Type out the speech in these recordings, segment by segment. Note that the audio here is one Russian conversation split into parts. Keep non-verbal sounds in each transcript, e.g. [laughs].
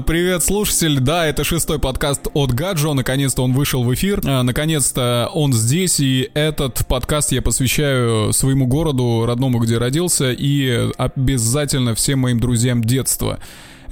привет, слушатель. Да, это шестой подкаст от Гаджо. Наконец-то он вышел в эфир. А, наконец-то он здесь. И этот подкаст я посвящаю своему городу, родному, где родился, и обязательно всем моим друзьям детства.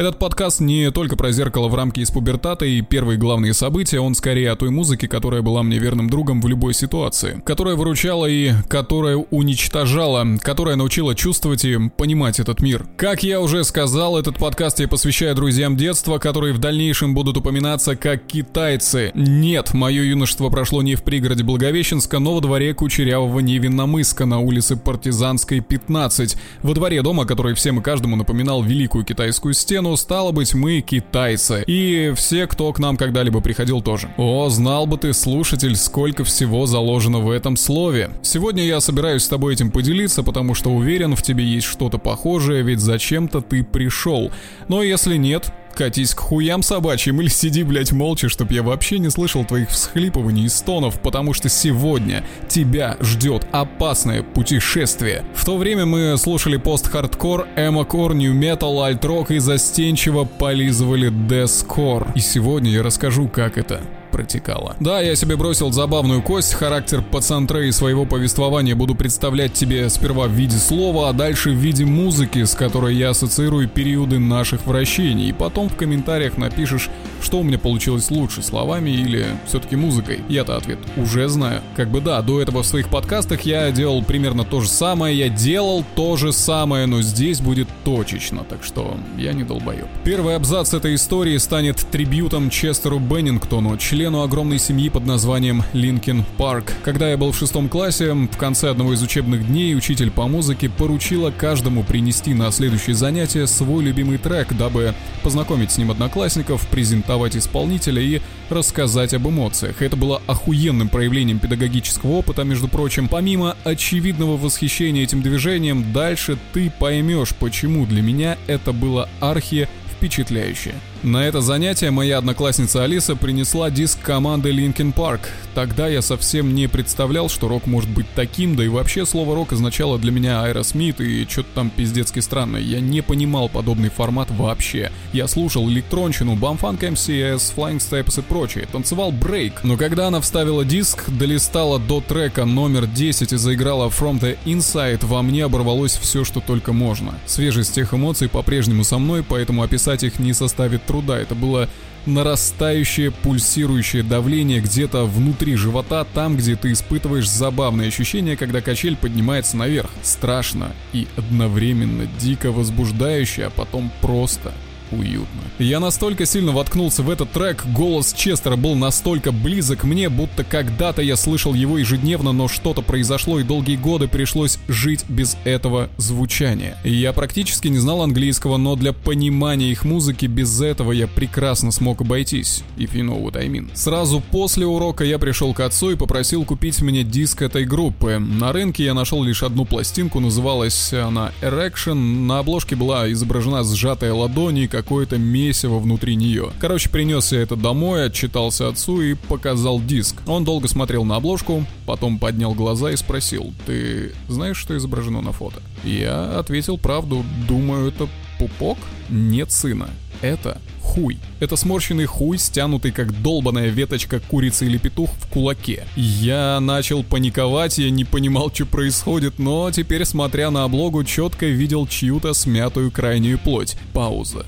Этот подкаст не только про зеркало в рамке из пубертата и первые главные события, он скорее о той музыке, которая была мне верным другом в любой ситуации, которая выручала и которая уничтожала, которая научила чувствовать и понимать этот мир. Как я уже сказал, этот подкаст я посвящаю друзьям детства, которые в дальнейшем будут упоминаться как китайцы. Нет, мое юношество прошло не в пригороде Благовещенска, но во дворе Кучерявого Невинномыска на улице Партизанской, 15. Во дворе дома, который всем и каждому напоминал Великую Китайскую стену, ну, стало быть, мы китайцы. И все, кто к нам когда-либо приходил тоже. О, знал бы ты, слушатель, сколько всего заложено в этом слове. Сегодня я собираюсь с тобой этим поделиться, потому что уверен, в тебе есть что-то похожее, ведь зачем-то ты пришел. Но если нет, Катись к хуям собачьим или сиди, блять, молча, чтоб я вообще не слышал твоих всхлипываний и стонов, потому что сегодня тебя ждет опасное путешествие. В то время мы слушали пост-хардкор, эмо-кор, нью-метал, альт-рок и застенчиво полизывали дескор. И сегодня я расскажу, как это протекала. Да, я себе бросил забавную кость, характер пацантрей своего повествования буду представлять тебе сперва в виде слова, а дальше в виде музыки, с которой я ассоциирую периоды наших вращений, и потом в комментариях напишешь, что у меня получилось лучше, словами или все-таки музыкой. Я-то ответ уже знаю. Как бы да, до этого в своих подкастах я делал примерно то же самое, я делал то же самое, но здесь будет точечно, так что я не долбоеб. Первый абзац этой истории станет трибютом Честеру Беннингтону, члену члену огромной семьи под названием Linkin Park. Когда я был в шестом классе, в конце одного из учебных дней учитель по музыке поручила каждому принести на следующее занятие свой любимый трек, дабы познакомить с ним одноклассников, презентовать исполнителя и рассказать об эмоциях. Это было охуенным проявлением педагогического опыта, между прочим. Помимо очевидного восхищения этим движением, дальше ты поймешь, почему для меня это было архи впечатляюще. На это занятие моя одноклассница Алиса принесла диск команды Linkin Park. Тогда я совсем не представлял, что рок может быть таким, да и вообще слово рок означало для меня Аэросмит и что-то там пиздецки странное. Я не понимал подобный формат вообще. Я слушал электронщину, Bomfunk MC's, Flying Steps и прочее, танцевал брейк. Но когда она вставила диск, долистала до трека номер 10 и заиграла From the Inside, во мне оборвалось все, что только можно. Свежесть тех эмоций по-прежнему со мной, поэтому описать их не составит труда. Это было нарастающее пульсирующее давление где-то внутри живота, там, где ты испытываешь забавное ощущение, когда качель поднимается наверх. Страшно и одновременно дико возбуждающе, а потом просто уютно. Я настолько сильно воткнулся в этот трек, голос Честера был настолько близок мне, будто когда-то я слышал его ежедневно, но что-то произошло и долгие годы пришлось жить без этого звучания. Я практически не знал английского, но для понимания их музыки без этого я прекрасно смог обойтись. If you know what I mean. Сразу после урока я пришел к отцу и попросил купить мне диск этой группы. На рынке я нашел лишь одну пластинку, называлась она Erection. На обложке была изображена сжатая ладонь и какое-то месиво внутри нее. Короче, принес я это домой, отчитался отцу и показал диск. Он долго смотрел на обложку, потом поднял глаза и спросил, ты знаешь, что изображено на фото? Я ответил правду, думаю, это пупок? Нет сына, это хуй. Это сморщенный хуй, стянутый как долбаная веточка курицы или петух в кулаке. Я начал паниковать, я не понимал, что происходит, но теперь, смотря на облогу, четко видел чью-то смятую крайнюю плоть. Пауза.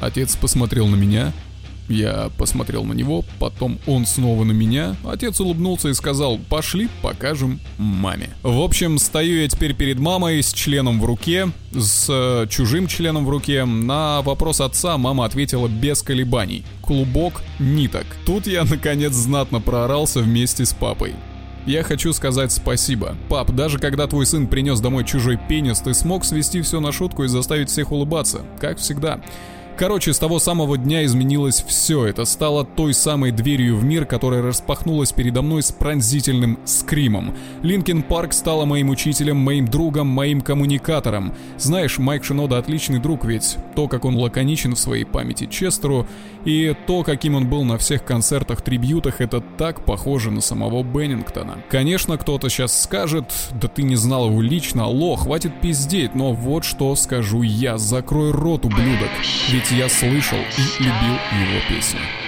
Отец посмотрел на меня, я посмотрел на него, потом он снова на меня. Отец улыбнулся и сказал, пошли, покажем маме. В общем, стою я теперь перед мамой с членом в руке, с э, чужим членом в руке. На вопрос отца мама ответила без колебаний. Клубок ниток. Тут я наконец знатно проорался вместе с папой. Я хочу сказать спасибо. Пап, даже когда твой сын принес домой чужой пенис, ты смог свести все на шутку и заставить всех улыбаться, как всегда. Короче, с того самого дня изменилось все. Это стало той самой дверью в мир, которая распахнулась передо мной с пронзительным скримом. Linkin Park стала моим учителем, моим другом, моим коммуникатором. Знаешь, Майк Шинода отличный друг, ведь то, как он лаконичен в своей памяти Честеру, и то, каким он был на всех концертах-трибьютах, это так похоже на самого Беннингтона. Конечно, кто-то сейчас скажет, да ты не знал его лично, алло, хватит пиздеть, но вот что скажу я, закрой рот, ублюдок, ведь я слышал и любил его песни.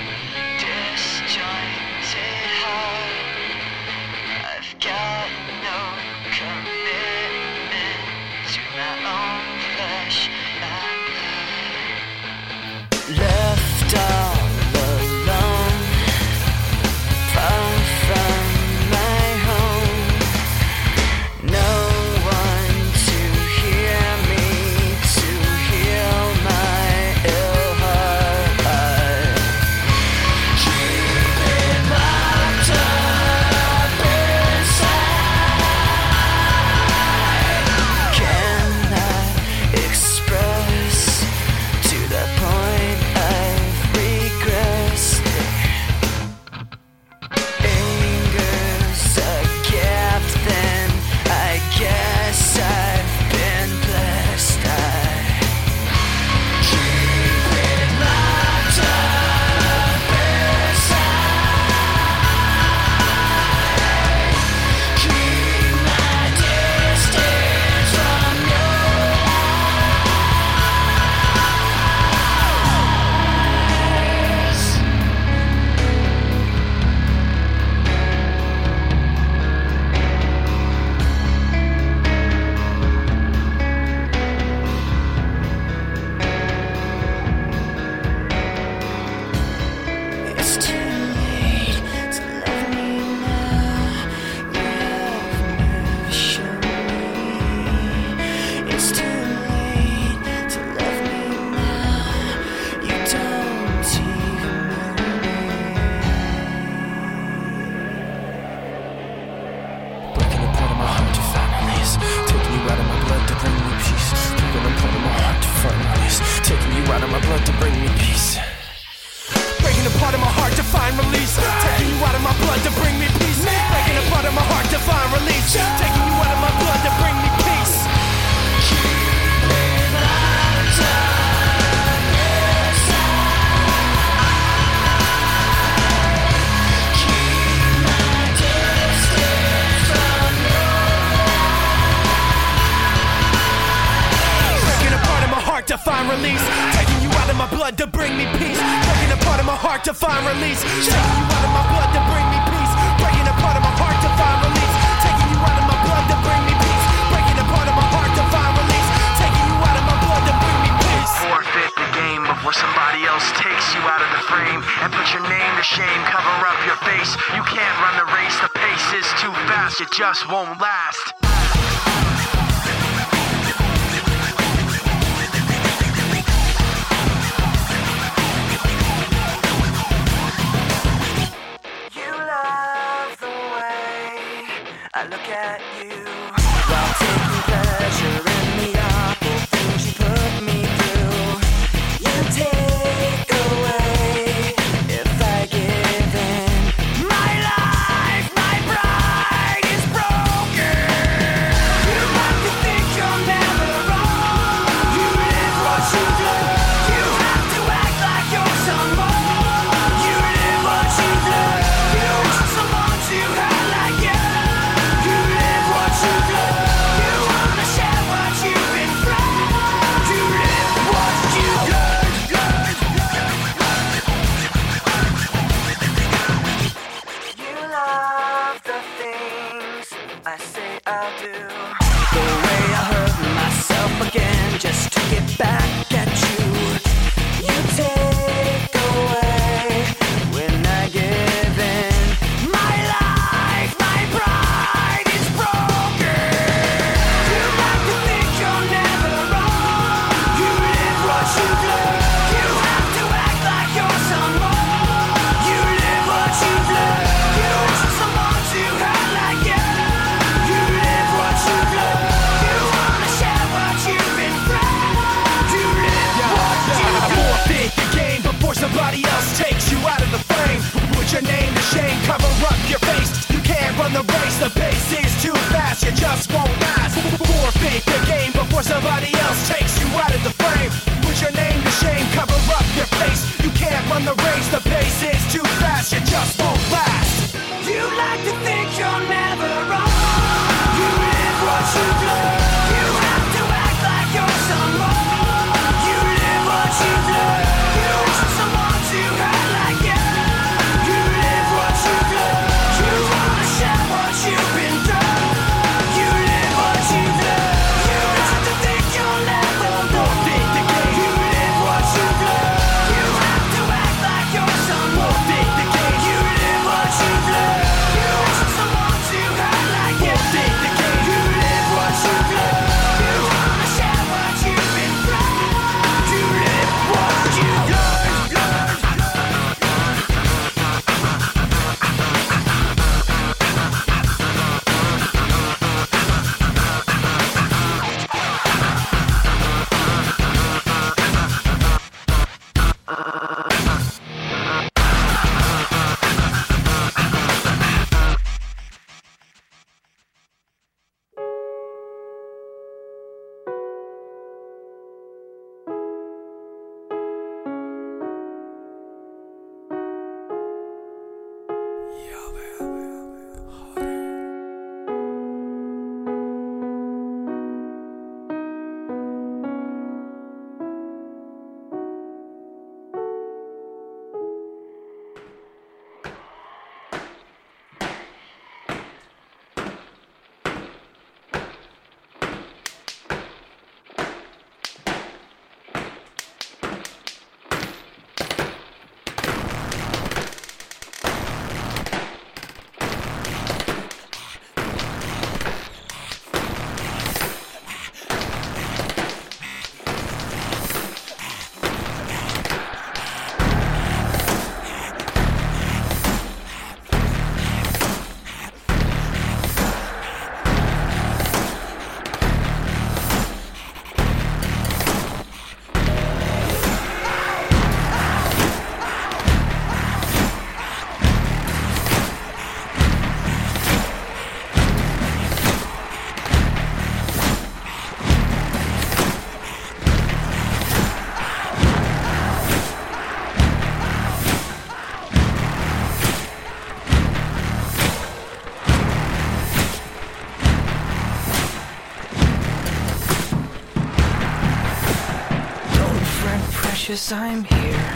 Precious, I'm here.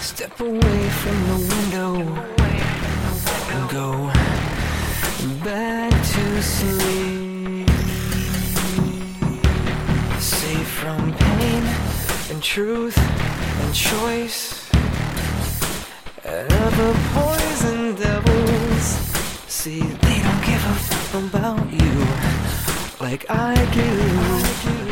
Step away from the window and go back to sleep. Safe from pain and truth and choice. And other poison devils. See, they don't give a fuck about you like I do.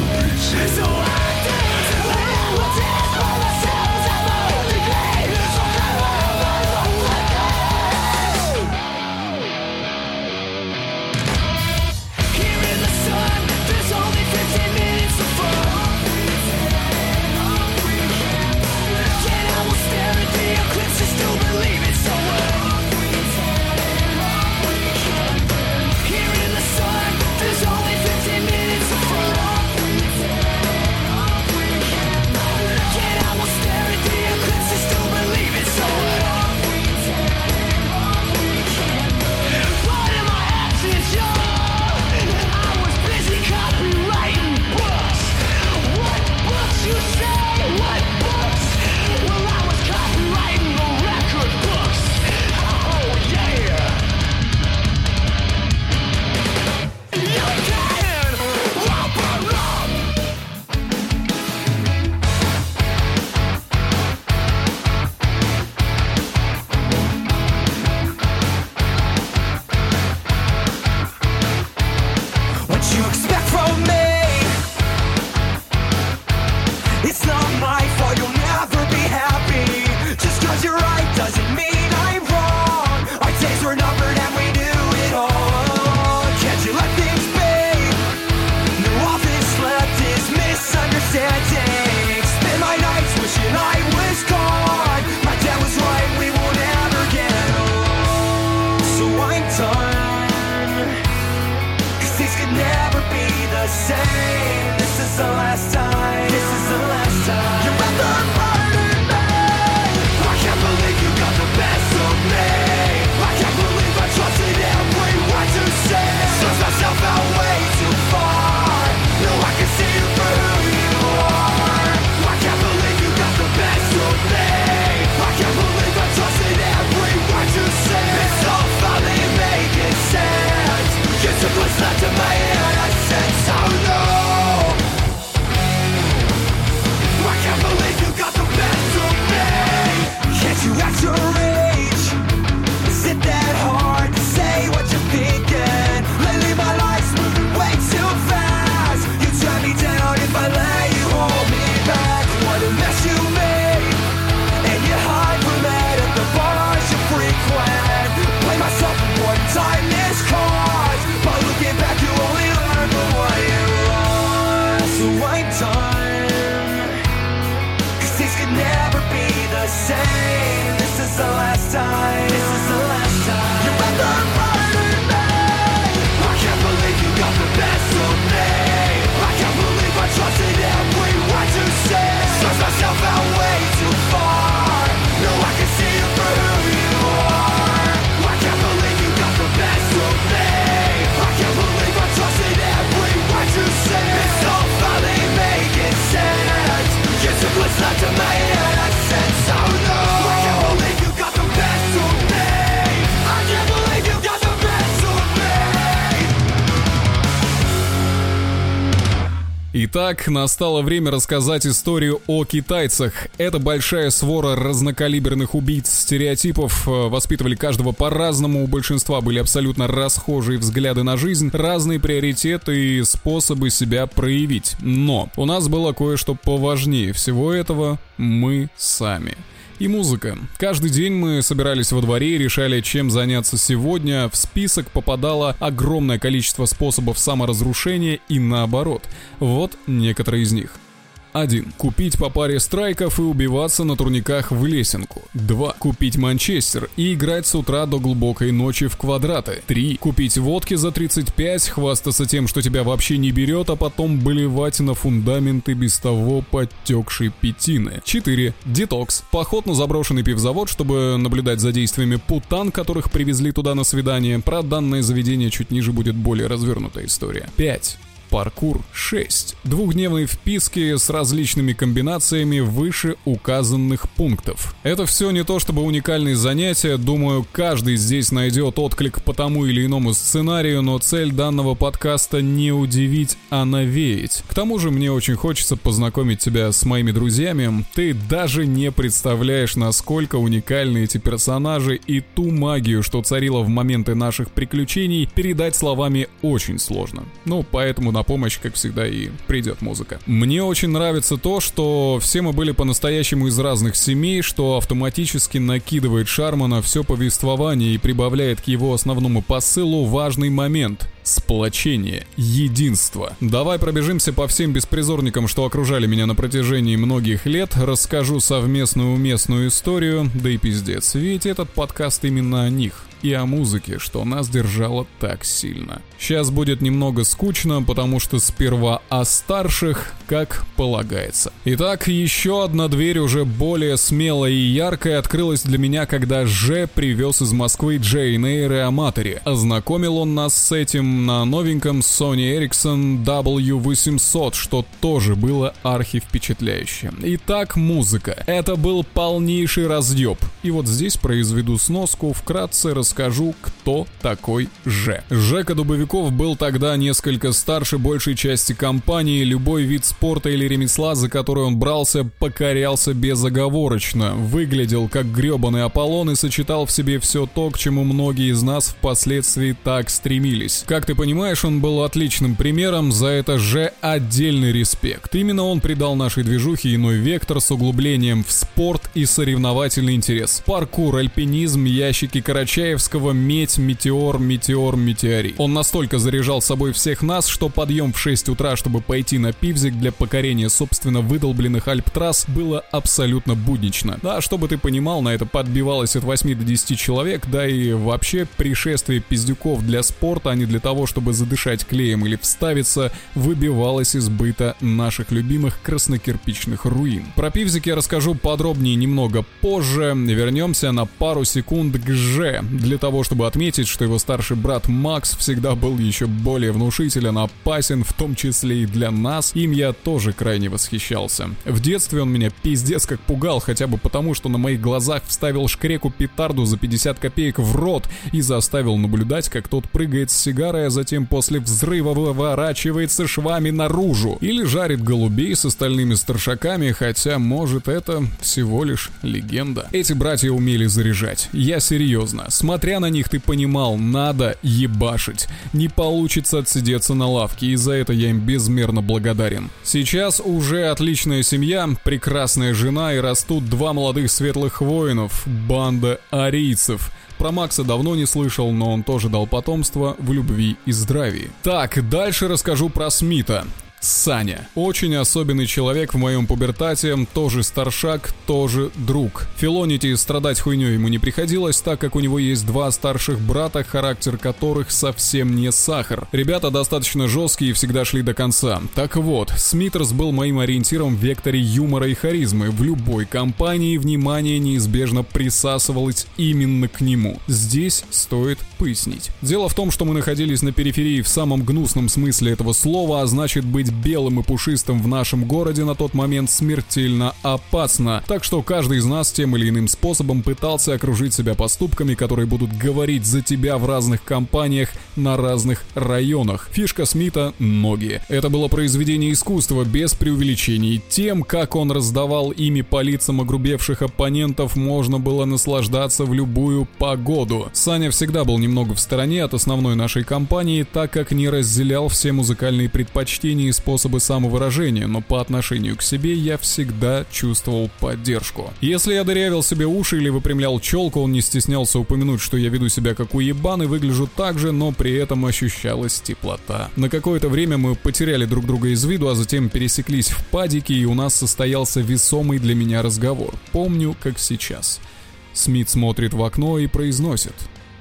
It's all Итак, настало время рассказать историю о китайцах. Это большая свора разнокалиберных убийц стереотипов. Э, Воспитывали каждого по-разному, у большинства были абсолютно расхожие взгляды на жизнь, разные приоритеты и способы себя проявить. Но у нас было кое-что поважнее всего этого — мы сами и музыка. Каждый день мы собирались во дворе и решали, чем заняться сегодня. В список попадало огромное количество способов саморазрушения и наоборот. Вот некоторые из них. 1. Купить по паре страйков и убиваться на турниках в лесенку. 2. Купить Манчестер и играть с утра до глубокой ночи в квадраты. 3. Купить водки за 35, хвастаться тем, что тебя вообще не берет, а потом болевать на фундаменты без того подтекшей пятины. 4. Детокс. Поход на заброшенный пивзавод, чтобы наблюдать за действиями путан, которых привезли туда на свидание. Про данное заведение чуть ниже будет более развернутая история. 5. Паркур 6. Двухдневные вписки с различными комбинациями выше указанных пунктов. Это все не то чтобы уникальные занятия, думаю, каждый здесь найдет отклик по тому или иному сценарию, но цель данного подкаста не удивить, а навеять. К тому же мне очень хочется познакомить тебя с моими друзьями. Ты даже не представляешь, насколько уникальны эти персонажи и ту магию, что царила в моменты наших приключений, передать словами очень сложно. Ну, поэтому на помощь, как всегда, и придет музыка. Мне очень нравится то, что все мы были по-настоящему из разных семей, что автоматически накидывает Шарма на все повествование и прибавляет к его основному посылу важный момент — сплочение, единство. Давай пробежимся по всем беспризорникам, что окружали меня на протяжении многих лет, расскажу совместную уместную историю, да и пиздец, ведь этот подкаст именно о них и о музыке, что нас держало так сильно. Сейчас будет немного скучно, потому что сперва о старших, как полагается. Итак, еще одна дверь уже более смелая и яркая открылась для меня, когда Ж привез из Москвы Джейн Эйр и Аматори. Ознакомил он нас с этим на новеньком Sony Ericsson W800, что тоже было архи впечатляюще. Итак, музыка. Это был полнейший разъеб. И вот здесь произведу сноску, вкратце расскажу, кто такой Ж. Жека Дубовиков был тогда несколько старше большей части компании, любой вид спорта или ремесла, за который он брался, покорялся безоговорочно, выглядел как гребаный Аполлон и сочетал в себе все то, к чему многие из нас впоследствии так стремились. Как ты понимаешь, он был отличным примером, за это же отдельный респект. Именно он придал нашей движухе иной вектор с углублением в спорт и соревновательный интерес. Паркур, альпинизм, ящики Карачаевского, медь, метеор, метеор, метеорит. Он настолько заряжал собой всех нас, что подъем в 6 утра, чтобы пойти на пивзик для покорения собственно выдолбленных альп-трасс, было абсолютно буднично. Да, чтобы ты понимал, на это подбивалось от 8 до 10 человек, да и вообще пришествие пиздюков для спорта, а не для того, чтобы задышать клеем или вставиться, выбивалось из быта наших любимых краснокирпичных руин. Про пивзик я расскажу подробнее немного позже, вернемся на пару секунд к Ж, для того, чтобы отметить, что его старший брат Макс всегда был еще более внушителен, опасен, в том числе и для нас, им я тоже крайне восхищался. В детстве он меня пиздец как пугал, хотя бы потому, что на моих глазах вставил шкреку петарду за 50 копеек в рот и заставил наблюдать, как тот прыгает с сигарой, а затем после взрыва выворачивается швами наружу. Или жарит голубей с остальными старшаками, хотя, может, это всего лишь легенда. Эти братья умели заряжать. Я серьезно. Смотря на них, ты понимал, надо ебашить. Не получится отсидеться на лавке, и за это я им безмерно благодарен. Сейчас уже отличная семья, прекрасная жена и растут два молодых светлых воинов, банда арийцев. Про Макса давно не слышал, но он тоже дал потомство в любви и здравии. Так, дальше расскажу про Смита. Саня. Очень особенный человек в моем пубертате, тоже старшак, тоже друг. Филонить и страдать хуйней ему не приходилось, так как у него есть два старших брата, характер которых совсем не сахар. Ребята достаточно жесткие и всегда шли до конца. Так вот, Смитерс был моим ориентиром в векторе юмора и харизмы. В любой компании внимание неизбежно присасывалось именно к нему. Здесь стоит пояснить. Дело в том, что мы находились на периферии в самом гнусном смысле этого слова, а значит быть быть белым и пушистым в нашем городе на тот момент смертельно опасно. Так что каждый из нас тем или иным способом пытался окружить себя поступками, которые будут говорить за тебя в разных компаниях на разных районах. Фишка Смита — ноги. Это было произведение искусства без преувеличений. Тем, как он раздавал ими по лицам огрубевших оппонентов, можно было наслаждаться в любую погоду. Саня всегда был немного в стороне от основной нашей компании, так как не разделял все музыкальные предпочтения способы самовыражения, но по отношению к себе я всегда чувствовал поддержку. Если я дырявил себе уши или выпрямлял челку, он не стеснялся упомянуть, что я веду себя как уебан и выгляжу так же, но при этом ощущалась теплота. На какое-то время мы потеряли друг друга из виду, а затем пересеклись в падике, и у нас состоялся весомый для меня разговор. Помню, как сейчас. Смит смотрит в окно и произносит.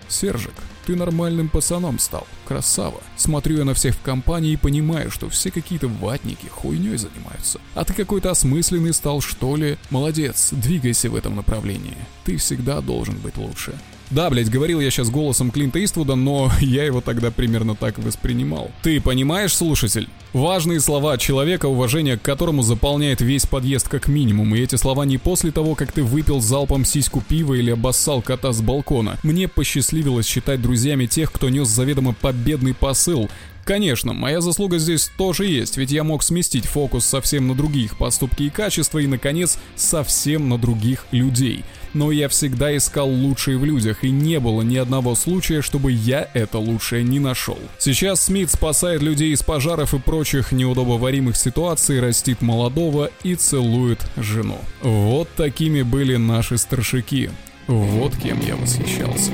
«Сержик, ты нормальным пацаном стал, красава. Смотрю я на всех в компании и понимаю, что все какие-то ватники хуйней занимаются. А ты какой-то осмысленный стал, что ли? Молодец, двигайся в этом направлении. Ты всегда должен быть лучше. Да, блять, говорил я сейчас голосом Клинта Иствуда, но [laughs] я его тогда примерно так воспринимал. Ты понимаешь, слушатель? Важные слова человека, уважение к которому заполняет весь подъезд как минимум, и эти слова не после того, как ты выпил залпом сиську пива или обоссал кота с балкона. Мне посчастливилось считать друзьями тех, кто нес заведомо победный посыл, Конечно, моя заслуга здесь тоже есть, ведь я мог сместить фокус совсем на других поступки и качества и, наконец, совсем на других людей. Но я всегда искал лучшее в людях, и не было ни одного случая, чтобы я это лучшее не нашел. Сейчас Смит спасает людей из пожаров и прочих неудобоваримых ситуаций, растит молодого и целует жену. Вот такими были наши старшики. Вот кем я восхищался.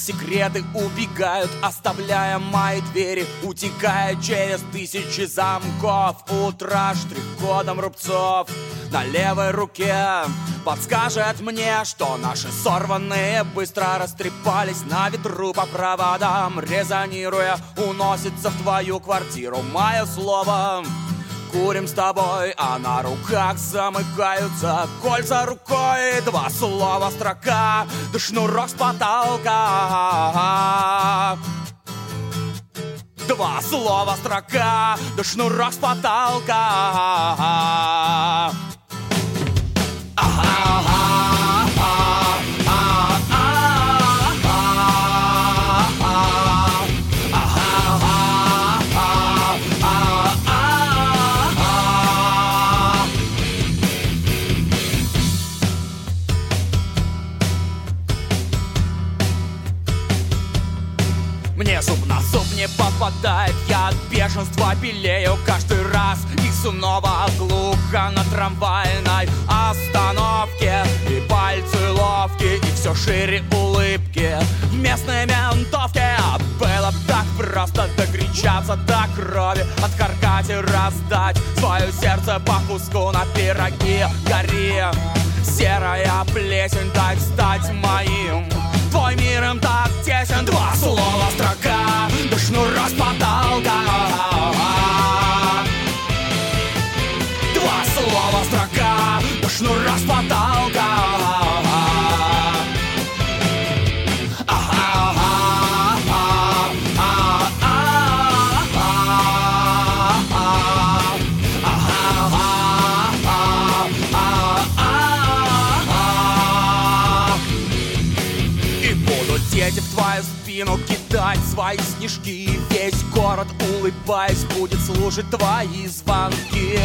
Секреты убегают, оставляя мои двери, утекая через тысячи замков. Утро штрих-кодом рубцов на левой руке подскажет мне, что наши сорванные быстро растрепались на ветру по проводам, резонируя, уносится в твою квартиру мое слово. Курим с тобой, а на руках замыкаются кольца рукой. Два слова строка, да шнурок с потолка. Два слова строка, да шнурок с потолка попадает Я от бешенства белею каждый раз. И снова глухо на трамвайной остановке И пальцы ловкие, и все шире улыбки. В местной ментовке Было так просто докричаться до крови Откаркать и раздать. Свое сердце по куску на пироги Гори. Серая плесень, так стать моим Твой мир им так тесен. Два слова строка Да шнура с потолка Два слова строка Да шнура с потолка свои снежки Весь город, улыбаясь, будет слушать твои звонки.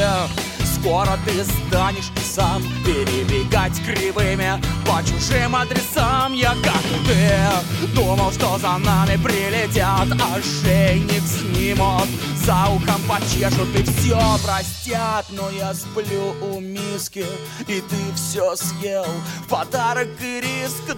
Скоро ты станешь сам перебегать кривыми По чужим адресам. Я, как ты, думал, что за нами прилетят Ошейник снимут, за ухом почешут И все простят, но я сплю у миски И ты все съел, подарок и риск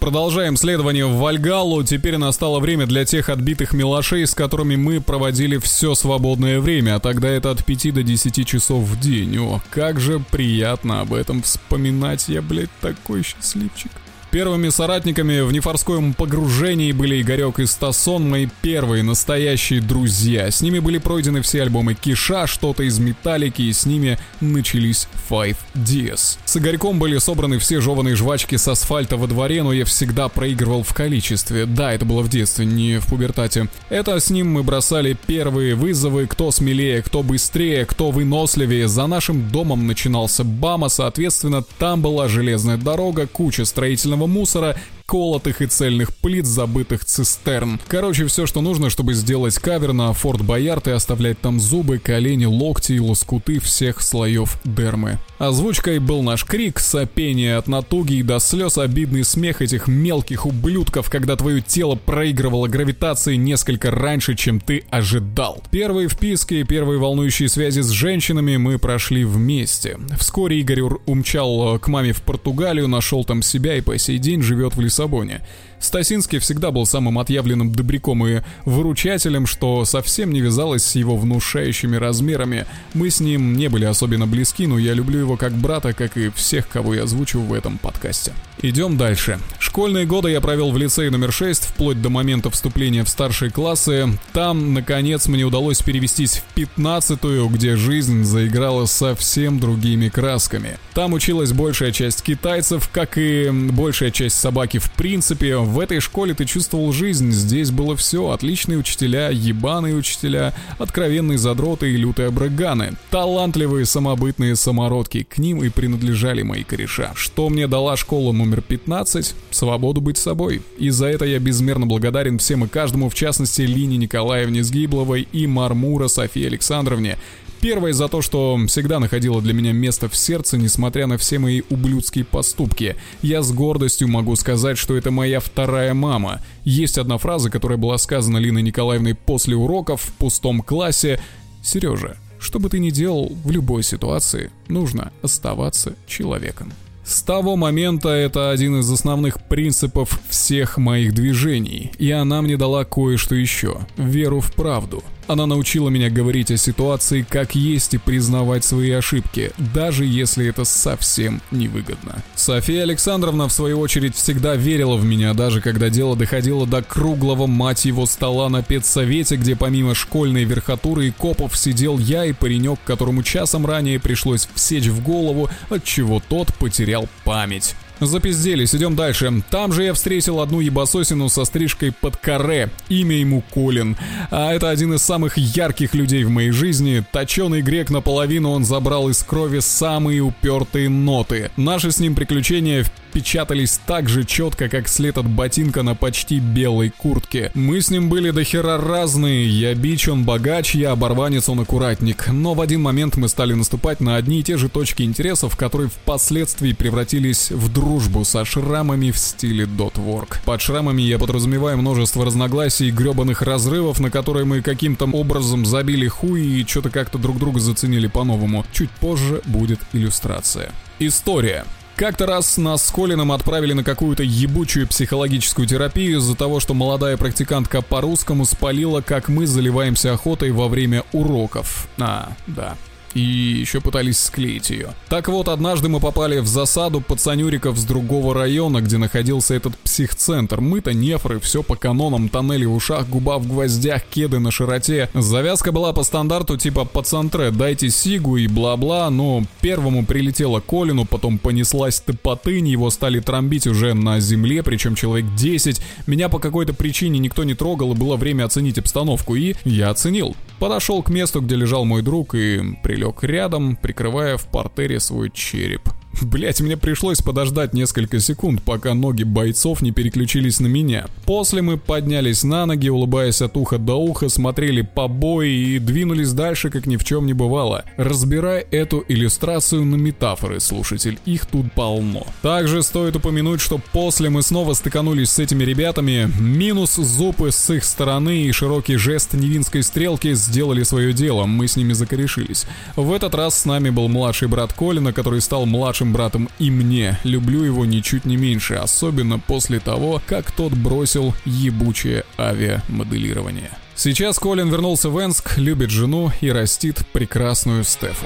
Продолжаем следование в Вальгалу. Теперь настало время для тех отбитых милошей, с которыми мы проводили все свободное время, а тогда это от 5 до 10 часов в день. О, как же приятно об этом вспоминать. Я, блядь, такой счастливчик. Первыми соратниками в нефорском погружении были Игорек и Стасон, мои первые настоящие друзья. С ними были пройдены все альбомы Киша, что-то из Металлики, и с ними начались Five Ds. С Игорьком были собраны все жеванные жвачки с асфальта во дворе, но я всегда проигрывал в количестве. Да, это было в детстве, не в пубертате. Это с ним мы бросали первые вызовы, кто смелее, кто быстрее, кто выносливее. За нашим домом начинался Бама, соответственно, там была железная дорога, куча строительного мусора, колотых и цельных плит, забытых цистерн. Короче, все, что нужно, чтобы сделать кавер на Форт Боярд и оставлять там зубы, колени, локти и лоскуты всех слоев дермы. Озвучкой был наш крик, сопение от натуги и до слез обидный смех этих мелких ублюдков, когда твое тело проигрывало гравитации несколько раньше, чем ты ожидал. Первые вписки и первые волнующие связи с женщинами мы прошли вместе. Вскоре Игорь умчал э, к маме в Португалию, нашел там себя и по сей день живет в лесах Лиссабоне. Стасинский всегда был самым отъявленным добряком и выручателем, что совсем не вязалось с его внушающими размерами. Мы с ним не были особенно близки, но я люблю его как брата, как и всех, кого я озвучу в этом подкасте. Идем дальше. Школьные годы я провел в лицее номер 6, вплоть до момента вступления в старшие классы. Там, наконец, мне удалось перевестись в 15-ю, где жизнь заиграла совсем другими красками. Там училась большая часть китайцев, как и большая часть собаки в принципе. В этой школе ты чувствовал жизнь, здесь было все. Отличные учителя, ебаные учителя, откровенные задроты и лютые абраганы. Талантливые самобытные самородки, к ним и принадлежали мои кореша. Что мне дала школа номер 15? Свободу быть собой. И за это я безмерно благодарен всем и каждому, в частности Лине Николаевне Сгибловой и Мармура Софии Александровне, Первое за то, что всегда находило для меня место в сердце, несмотря на все мои ублюдские поступки. Я с гордостью могу сказать, что это моя вторая мама. Есть одна фраза, которая была сказана Линой Николаевной после уроков в пустом классе. «Сережа, что бы ты ни делал в любой ситуации, нужно оставаться человеком». С того момента это один из основных принципов всех моих движений, и она мне дала кое-что еще – веру в правду – она научила меня говорить о ситуации как есть и признавать свои ошибки, даже если это совсем невыгодно. София Александровна, в свою очередь, всегда верила в меня, даже когда дело доходило до круглого мать его стола на педсовете, где помимо школьной верхотуры и копов сидел я и паренек, которому часом ранее пришлось всечь в голову, от чего тот потерял память. Запизделись, идем дальше. Там же я встретил одну ебасосину со стрижкой под каре. Имя ему Колин. А это один из самых ярких людей в моей жизни. Точеный грек наполовину он забрал из крови самые упертые ноты. Наши с ним приключения в печатались так же четко, как след от ботинка на почти белой куртке. Мы с ним были до хера разные, я бич, он богач, я оборванец, он аккуратник. Но в один момент мы стали наступать на одни и те же точки интересов, которые впоследствии превратились в дружбу со шрамами в стиле Dotwork. Под шрамами я подразумеваю множество разногласий и гребаных разрывов, на которые мы каким-то образом забили хуй и что-то как-то друг друга заценили по-новому. Чуть позже будет иллюстрация. История. Как-то раз нас с Колином отправили на какую-то ебучую психологическую терапию из-за того, что молодая практикантка по-русскому спалила, как мы заливаемся охотой во время уроков. А, да и еще пытались склеить ее. Так вот, однажды мы попали в засаду пацанюриков с другого района, где находился этот психцентр. Мы-то нефры, все по канонам, тоннели в ушах, губа в гвоздях, кеды на широте. Завязка была по стандарту типа пацантре, дайте сигу и бла-бла, но первому прилетело Колину, потом понеслась топотынь, его стали тромбить уже на земле, причем человек 10. Меня по какой-то причине никто не трогал, и было время оценить обстановку, и я оценил. Подошел к месту, где лежал мой друг, и прилег рядом, прикрывая в портере свой череп. Блять, мне пришлось подождать несколько секунд, пока ноги бойцов не переключились на меня. После мы поднялись на ноги, улыбаясь от уха до уха, смотрели по бою и двинулись дальше, как ни в чем не бывало. Разбирай эту иллюстрацию на метафоры, слушатель, их тут полно. Также стоит упомянуть, что после мы снова стыканулись с этими ребятами, минус зубы с их стороны и широкий жест невинской стрелки сделали свое дело, мы с ними закорешились. В этот раз с нами был младший брат Колина, который стал младшим старшим братом и мне. Люблю его ничуть не меньше, особенно после того, как тот бросил ебучее авиамоделирование. Сейчас Колин вернулся в Энск, любит жену и растит прекрасную Стефу.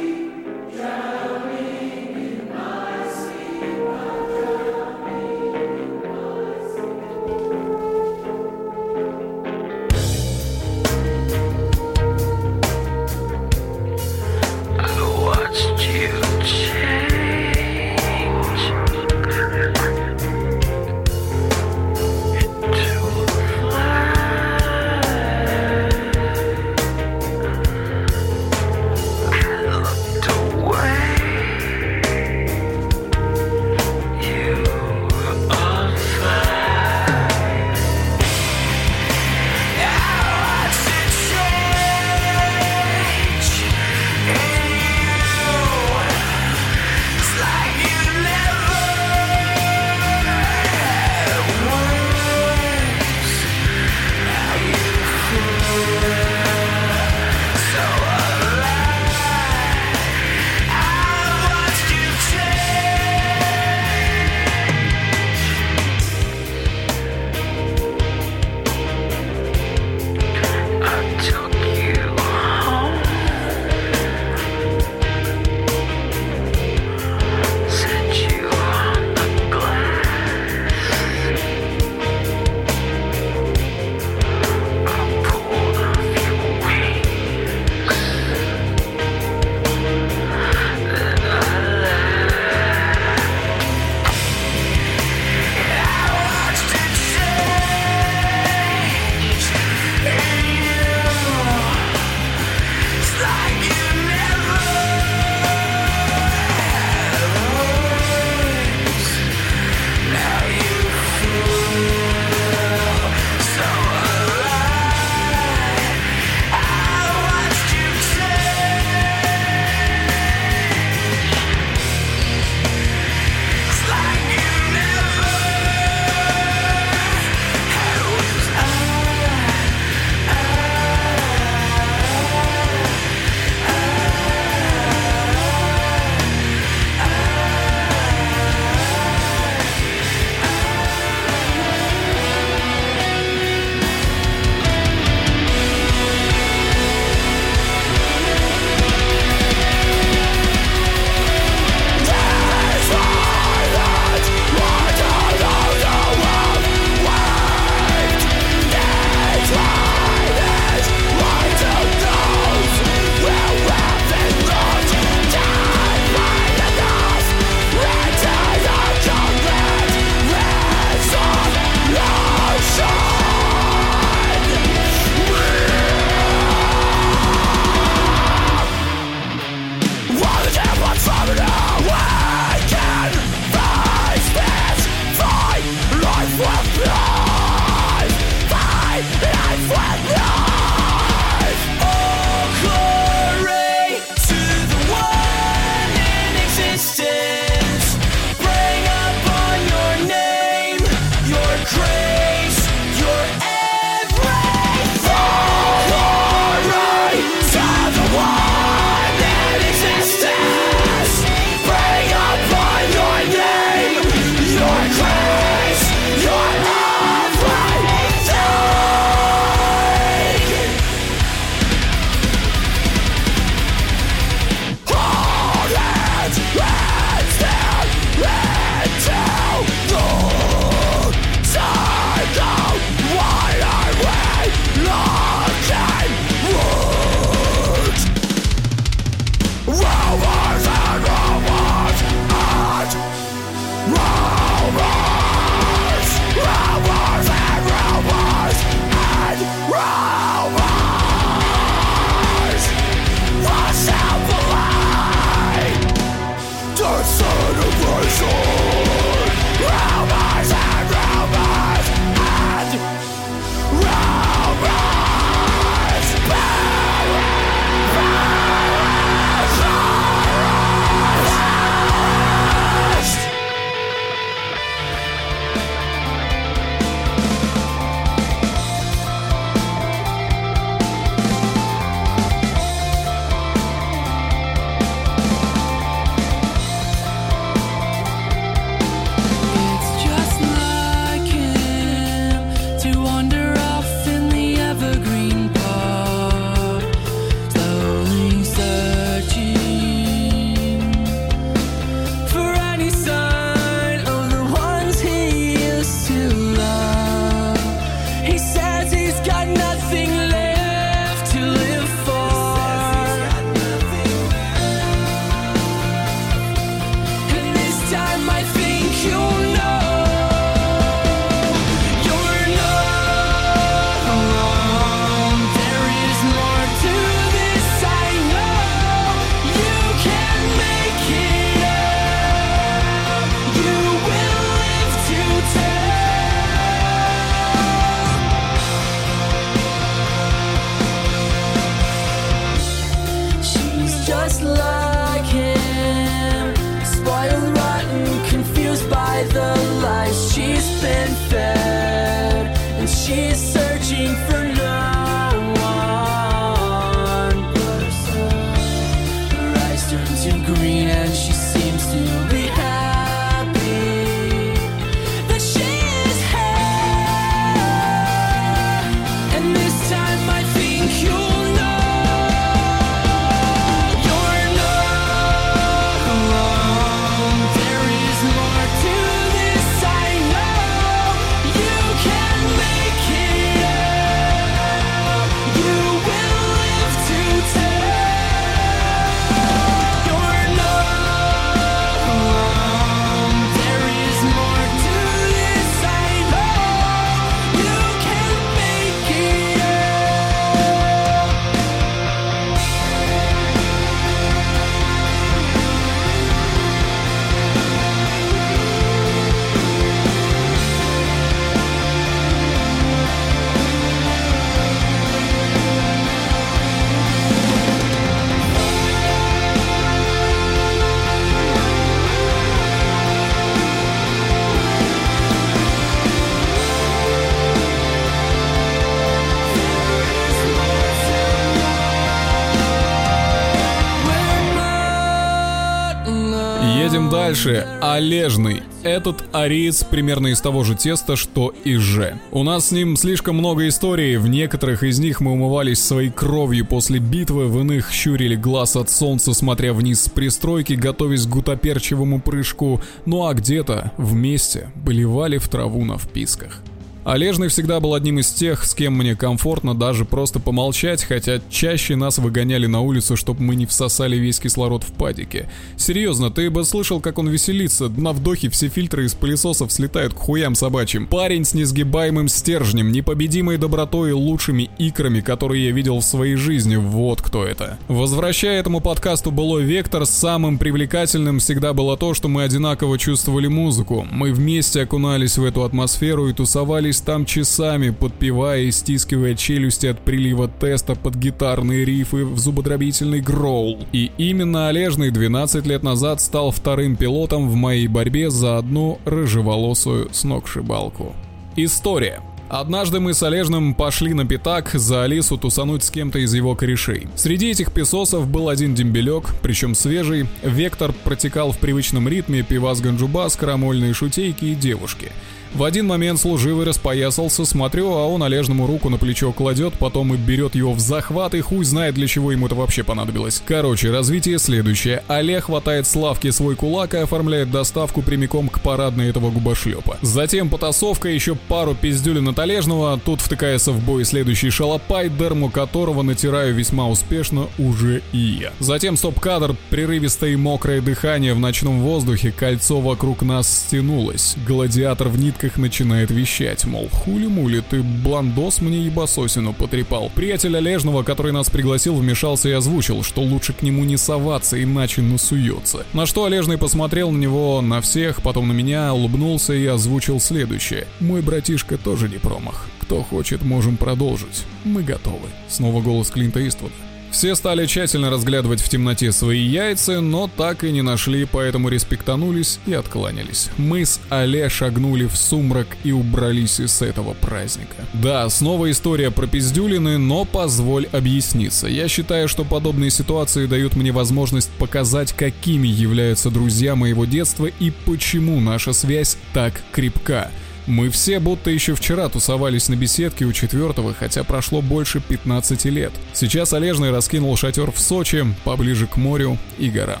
Дальше. Олежный. Этот ариец примерно из того же теста, что и Же. У нас с ним слишком много историй, в некоторых из них мы умывались своей кровью после битвы, в иных щурили глаз от солнца, смотря вниз с пристройки, готовясь к гутоперчивому прыжку, ну а где-то вместе болевали в траву на вписках. Олежный всегда был одним из тех, с кем мне комфортно даже просто помолчать, хотя чаще нас выгоняли на улицу, чтобы мы не всосали весь кислород в падике. Серьезно, ты бы слышал, как он веселится, на вдохе все фильтры из пылесосов слетают к хуям собачьим. Парень с несгибаемым стержнем, непобедимой добротой и лучшими икрами, которые я видел в своей жизни, вот кто это. Возвращая этому подкасту былой вектор, самым привлекательным всегда было то, что мы одинаково чувствовали музыку. Мы вместе окунались в эту атмосферу и тусовались там часами, подпевая и стискивая челюсти от прилива теста под гитарные рифы в зубодробительный гроул. И именно Олежный 12 лет назад стал вторым пилотом в моей борьбе за одну рыжеволосую сногсшибалку. История. Однажды мы с Олежным пошли на пятак за Алису тусануть с кем-то из его корешей. Среди этих песосов был один дембелек, причем свежий. Вектор протекал в привычном ритме пивас ганджубас, карамольные шутейки и девушки. В один момент служивый распоясался, смотрю, а он Олежному руку на плечо кладет, потом и берет его в захват, и хуй знает, для чего ему это вообще понадобилось. Короче, развитие следующее. Олег хватает с лавки свой кулак и оформляет доставку прямиком к парадной этого губошлепа. Затем потасовка, еще пару пиздюлин от Олежного, тут втыкается в бой следующий шалопай, дерму которого натираю весьма успешно уже и я. Затем стоп-кадр, прерывистое и мокрое дыхание в ночном воздухе, кольцо вокруг нас стянулось. Гладиатор в нитках пабликах начинает вещать, мол, хули-мули, ты бландос мне ебасосину потрепал. Приятель Олежного, который нас пригласил, вмешался и озвучил, что лучше к нему не соваться, иначе насуется. На что Олежный посмотрел на него, на всех, потом на меня, улыбнулся и озвучил следующее. Мой братишка тоже не промах. Кто хочет, можем продолжить. Мы готовы. Снова голос Клинта Иствуда. Все стали тщательно разглядывать в темноте свои яйца, но так и не нашли, поэтому респектанулись и откланялись. Мы с Але шагнули в сумрак и убрались из этого праздника. Да, снова история про пиздюлины, но позволь объясниться. Я считаю, что подобные ситуации дают мне возможность показать, какими являются друзья моего детства и почему наша связь так крепка. Мы все будто еще вчера тусовались на беседке у четвертого, хотя прошло больше 15 лет. Сейчас Олежный раскинул шатер в Сочи, поближе к морю и горам.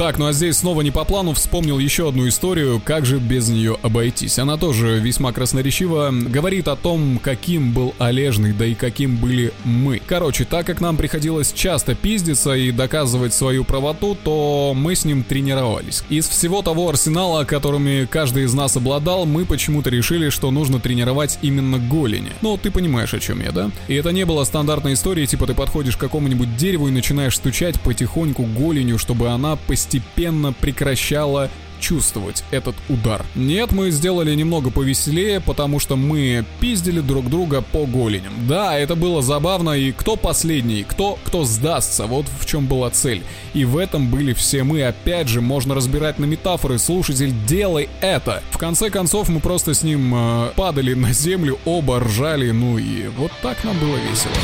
Так, ну а здесь снова не по плану вспомнил еще одну историю, как же без нее обойтись. Она тоже весьма красноречиво говорит о том, каким был Олежный, да и каким были мы. Короче, так как нам приходилось часто пиздиться и доказывать свою правоту, то мы с ним тренировались. Из всего того арсенала, которыми каждый из нас обладал, мы почему-то решили, что нужно тренировать именно голени. Ну, ты понимаешь, о чем я, да? И это не было стандартной историей, типа ты подходишь к какому-нибудь дереву и начинаешь стучать потихоньку голенью, чтобы она постепенно прекращала чувствовать этот удар. Нет, мы сделали немного повеселее, потому что мы пиздили друг друга по голеням. Да, это было забавно, и кто последний, кто, кто сдастся, вот в чем была цель. И в этом были все мы, опять же, можно разбирать на метафоры, слушатель, делай это. В конце концов, мы просто с ним э, падали на землю, оба ржали, ну и вот так нам было весело.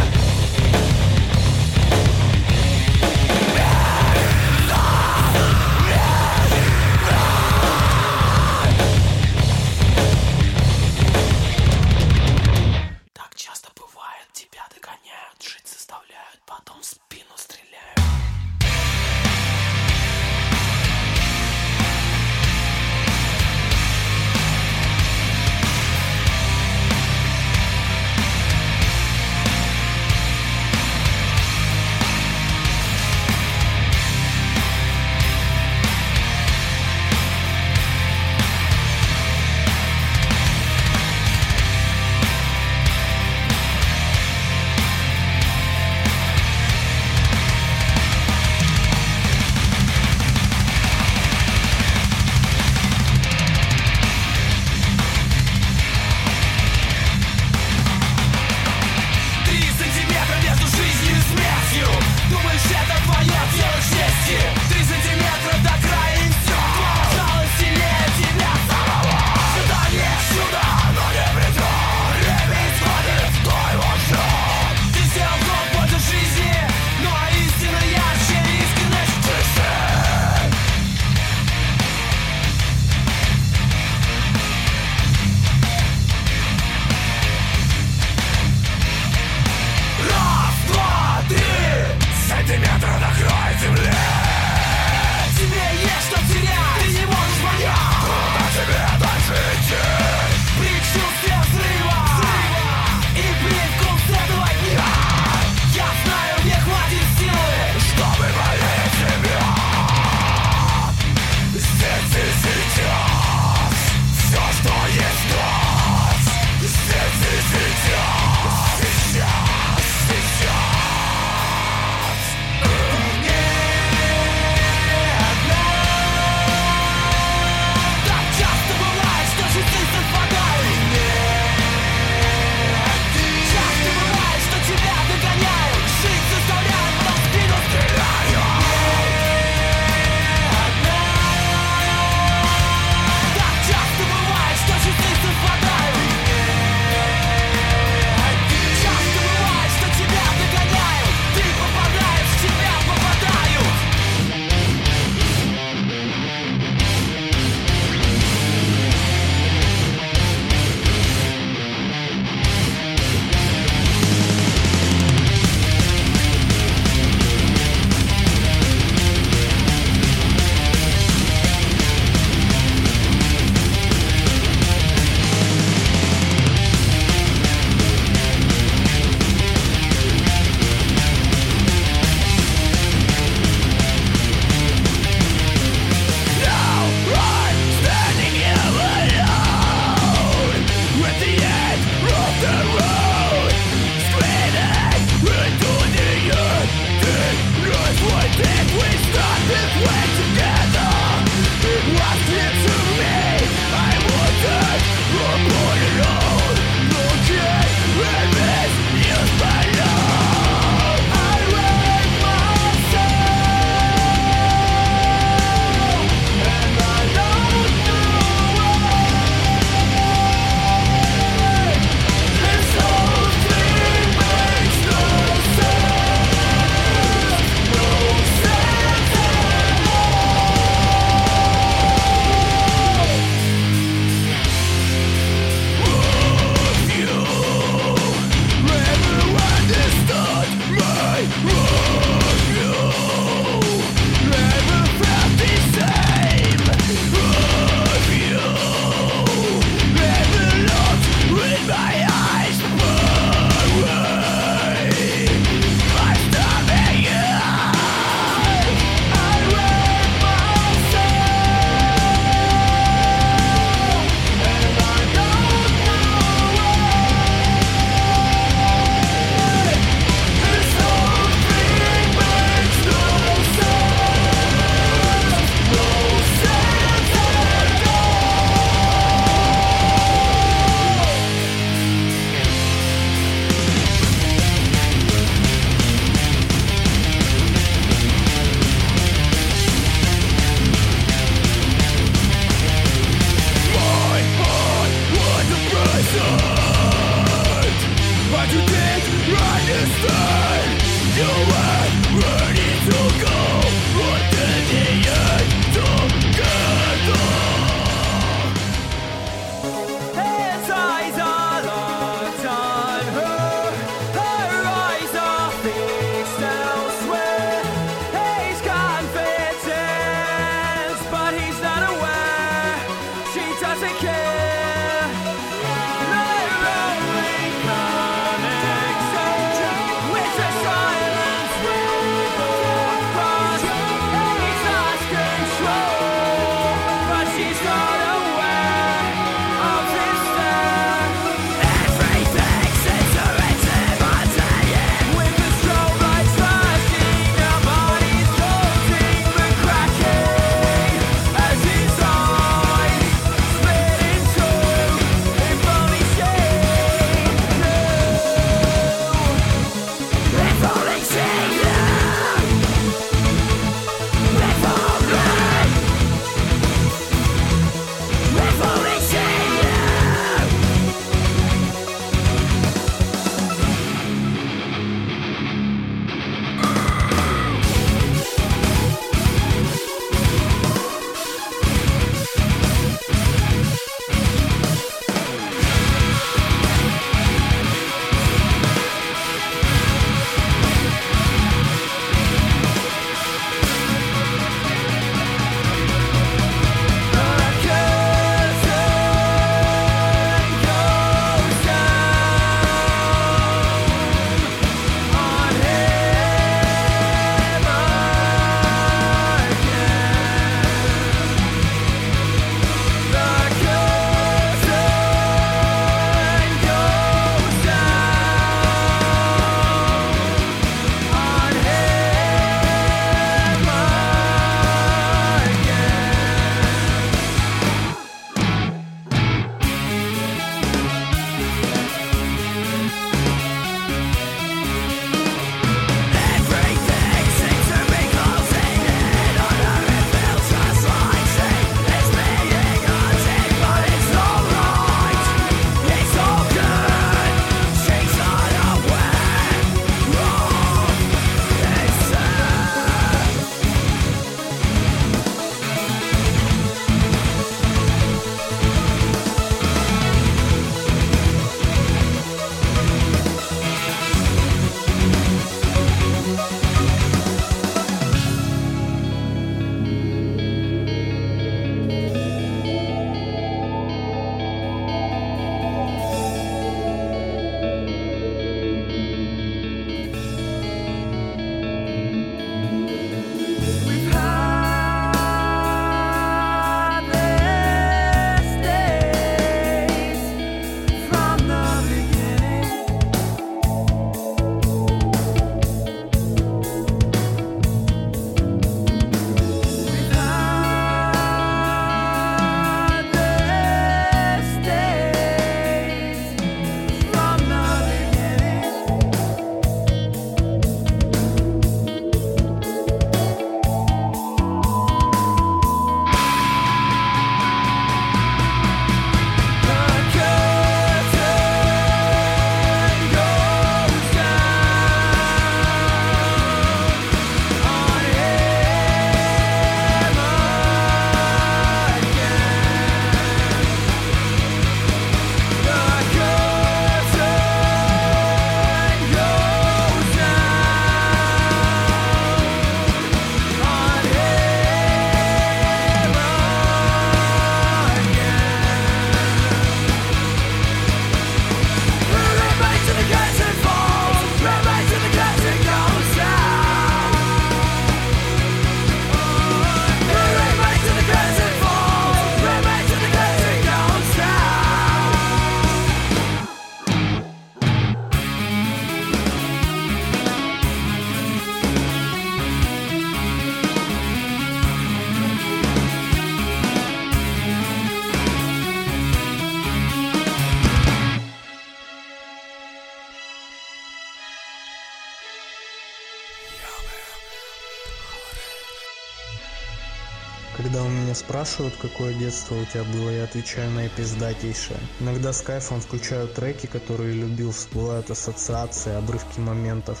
Спрашивают, какое детство у тебя было, я отвечаю наипиздатейшее. Иногда с кайфом включаю треки, которые любил, всплывают ассоциации, обрывки моментов.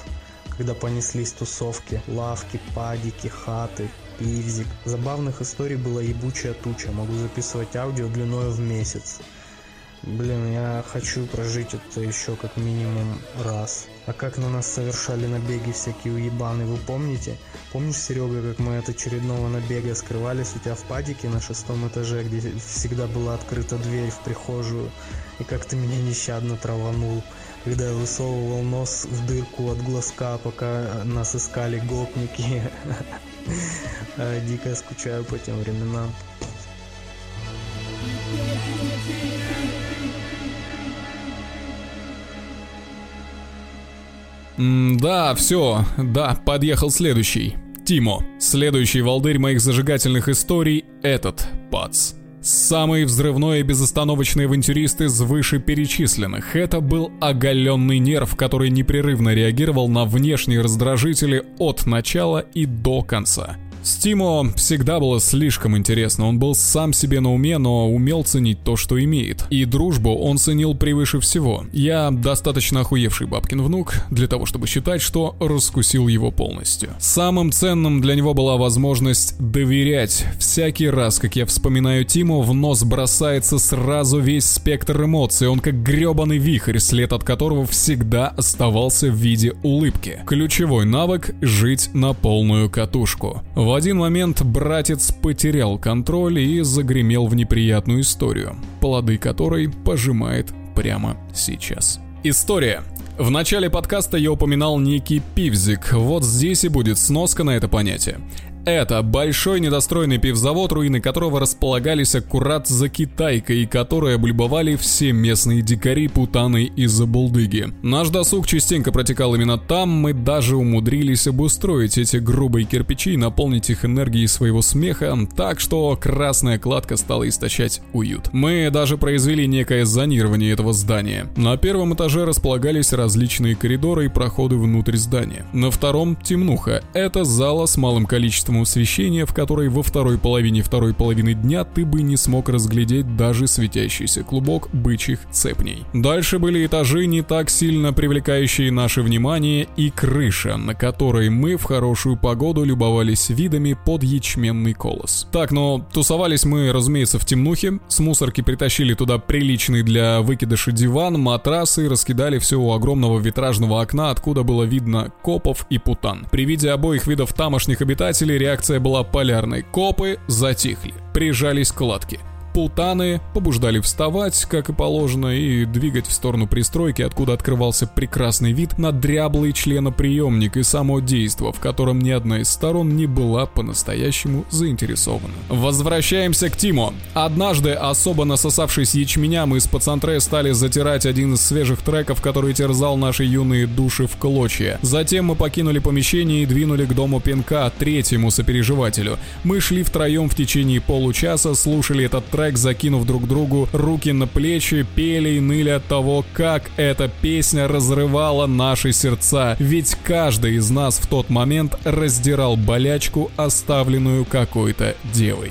Когда понеслись тусовки, лавки, падики, хаты, пивзик. Забавных историй была ебучая туча, могу записывать аудио длиною в месяц. Блин, я хочу прожить это еще как минимум раз. А как на нас совершали набеги всякие уебаны, вы помните? Помнишь, Серега, как мы от очередного набега скрывались у тебя в падике на шестом этаже, где всегда была открыта дверь в прихожую, и как ты меня нещадно траванул, когда я высовывал нос в дырку от глазка, пока нас искали гопники. [laughs] А, Дико скучаю по тем временам. Да, все, да, подъехал следующий. Тимо. Следующий волдырь моих зажигательных историй — этот, пац. Самый взрывной и безостановочный авантюрист из вышеперечисленных. Это был оголенный нерв, который непрерывно реагировал на внешние раздражители от начала и до конца. С Тимо всегда было слишком интересно. Он был сам себе на уме, но умел ценить то, что имеет. И дружбу он ценил превыше всего. Я достаточно охуевший бабкин внук для того, чтобы считать, что раскусил его полностью. Самым ценным для него была возможность доверять. Всякий раз, как я вспоминаю Тиму, в нос бросается сразу весь спектр эмоций. Он как гребаный вихрь, след от которого всегда оставался в виде улыбки. Ключевой навык — жить на полную катушку. Один момент братец потерял контроль и загремел в неприятную историю, плоды которой пожимает прямо сейчас. История. В начале подкаста я упоминал некий пивзик, вот здесь и будет сноска на это понятие. Это большой недостроенный пивзавод, руины которого располагались аккурат за Китайкой, и которые облюбовали все местные дикари, путаны и забулдыги. Наш досуг частенько протекал именно там, мы даже умудрились обустроить эти грубые кирпичи и наполнить их энергией своего смеха, так что красная кладка стала источать уют. Мы даже произвели некое зонирование этого здания. На первом этаже располагались различные коридоры и проходы внутрь здания. На втором — темнуха. Это зала с малым количеством освещения, в которой во второй половине второй половины дня ты бы не смог разглядеть даже светящийся клубок бычьих цепней. Дальше были этажи, не так сильно привлекающие наше внимание, и крыша, на которой мы в хорошую погоду любовались видами под ячменный колос. Так, но тусовались мы, разумеется, в темнухе, с мусорки притащили туда приличный для выкидыша диван, матрасы, раскидали все у огромного витражного окна, откуда было видно копов и путан. При виде обоих видов тамошних обитателей реакция была полярной. Копы затихли, прижались к кладке. Путаны побуждали вставать, как и положено, и двигать в сторону пристройки, откуда открывался прекрасный вид на дряблый членоприемник и само действо, в котором ни одна из сторон не была по-настоящему заинтересована. Возвращаемся к Тимо. Однажды, особо насосавшись ячменя, мы с пацантре стали затирать один из свежих треков, который терзал наши юные души в клочья. Затем мы покинули помещение и двинули к дому Пинка, третьему сопереживателю. Мы шли втроем в течение получаса, слушали этот трек, закинув друг другу руки на плечи, пели и ныли от того, как эта песня разрывала наши сердца. Ведь каждый из нас в тот момент раздирал болячку, оставленную какой-то девой.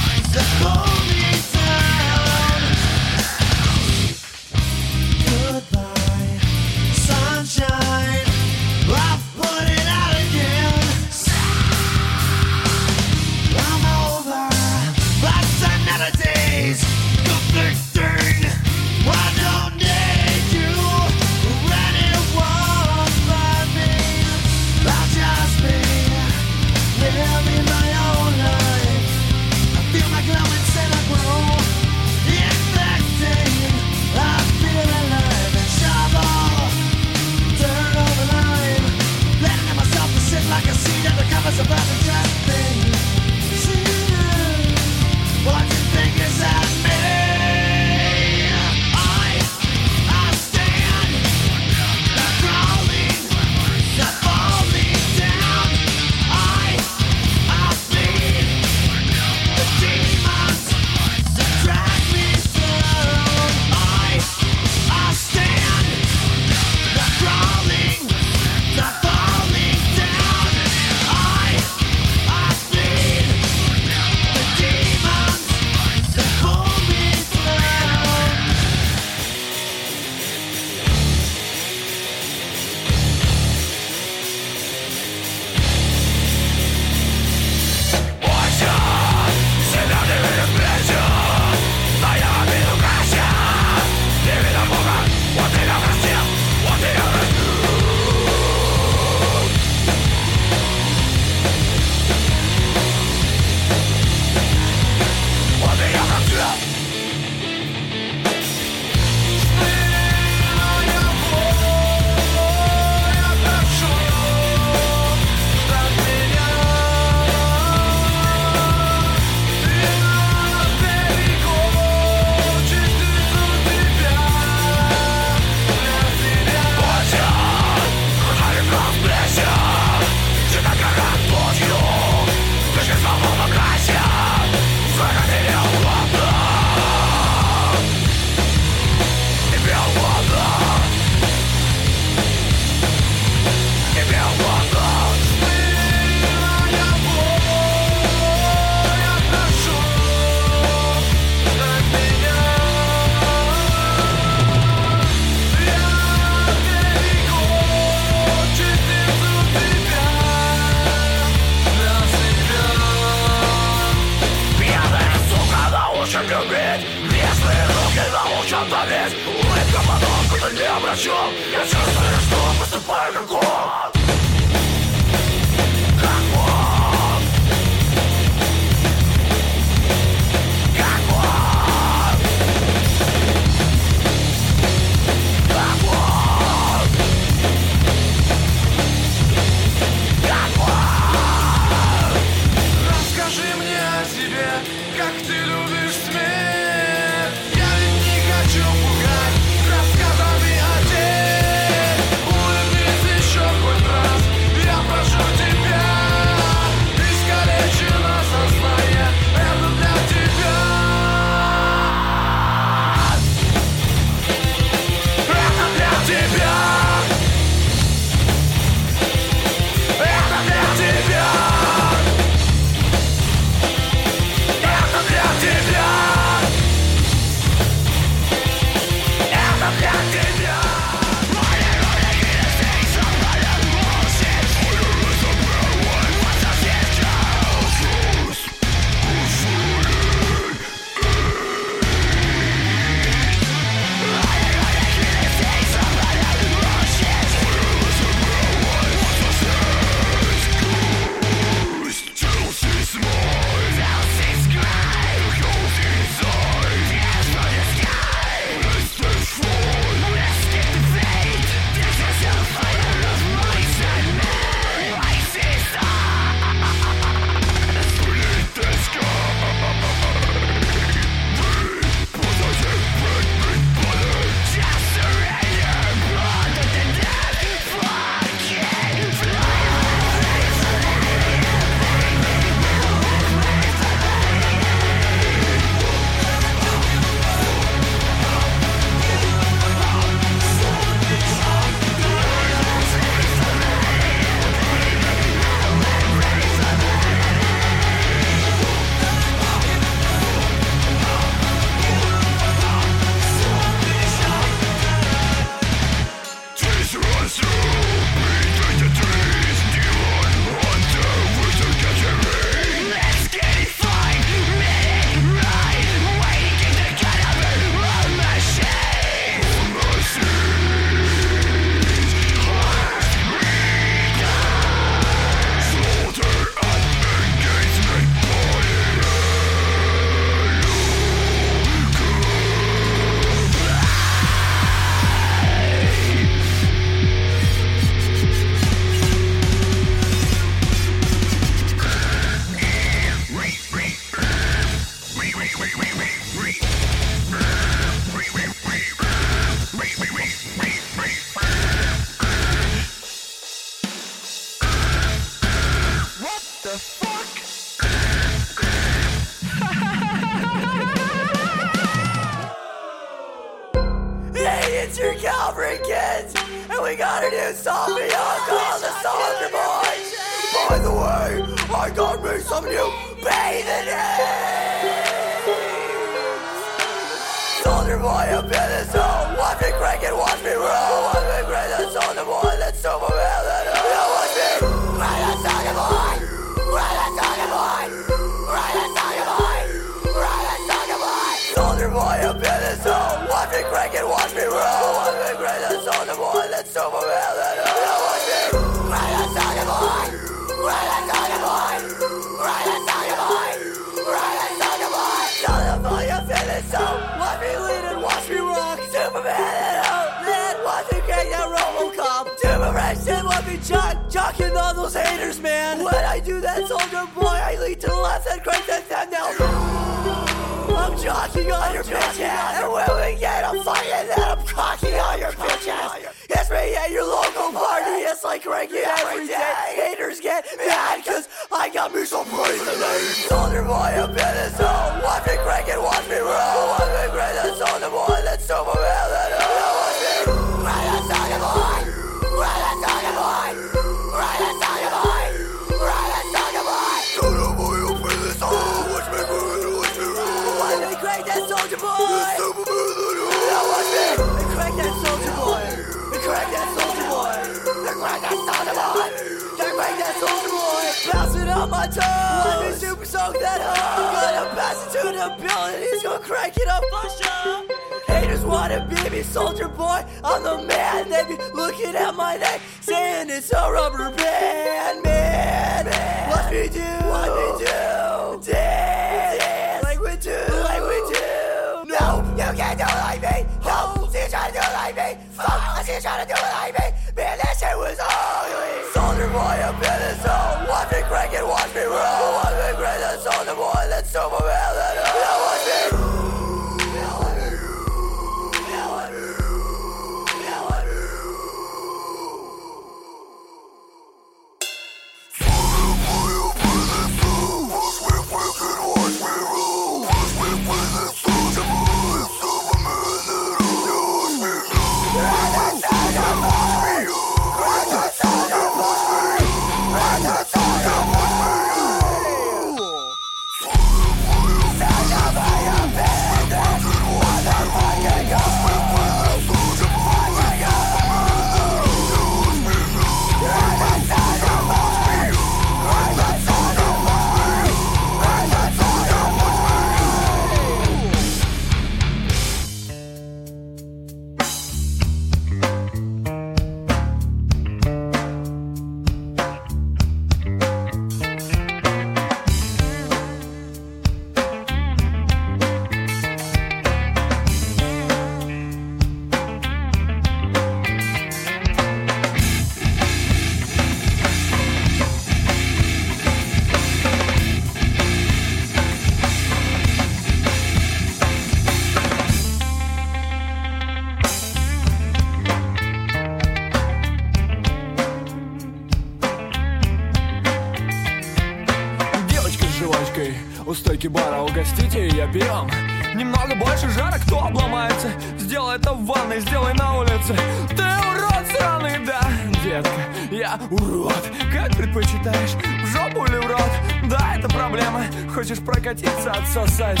урод Как предпочитаешь, в жопу или в рот? Да, это проблема. Хочешь прокатиться, отсосать.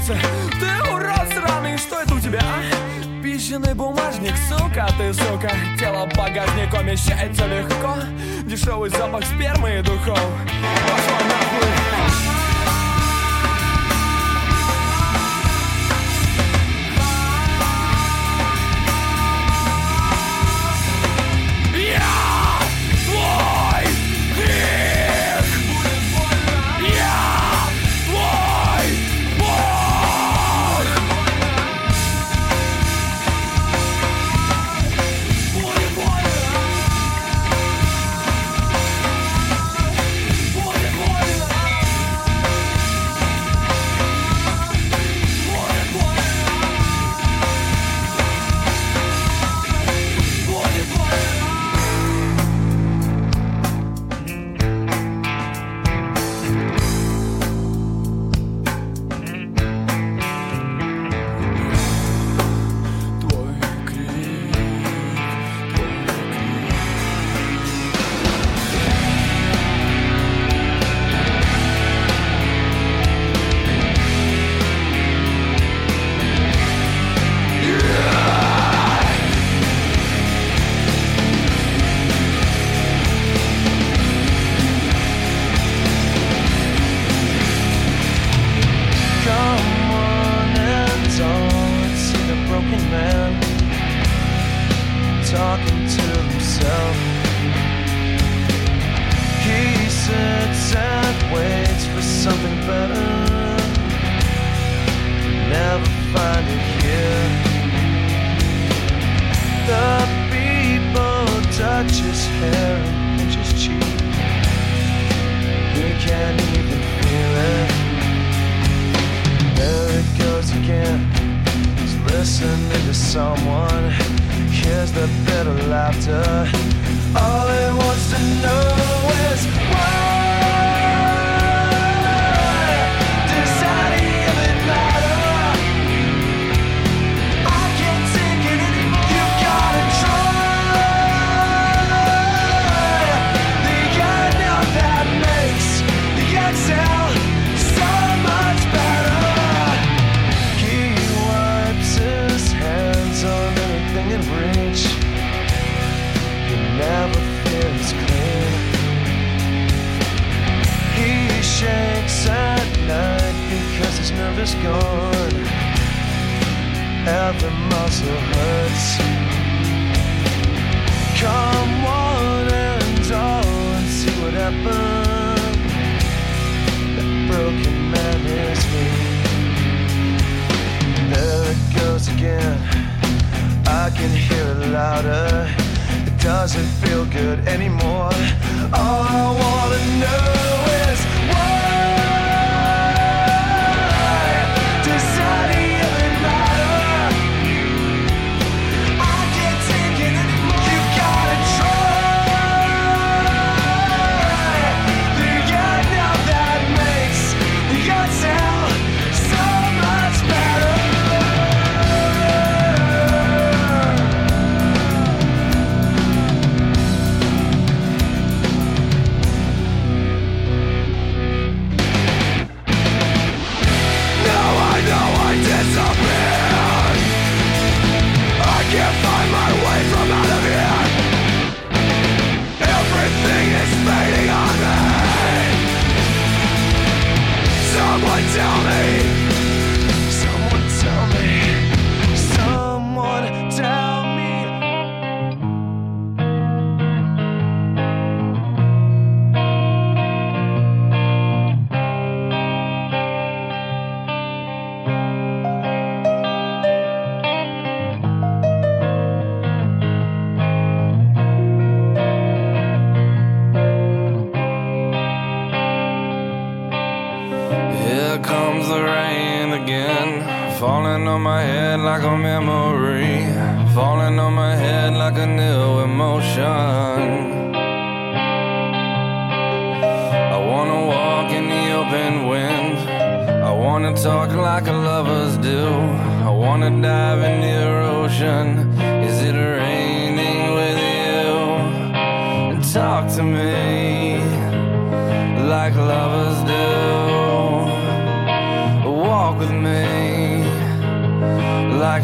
сердце Ты урод сраный, что это у тебя, а? Пищенный бумажник, сука, ты сука. Тело багажник умещается легко. Дешевый запах спермы и духов. Пошло нахуй.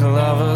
Like lovers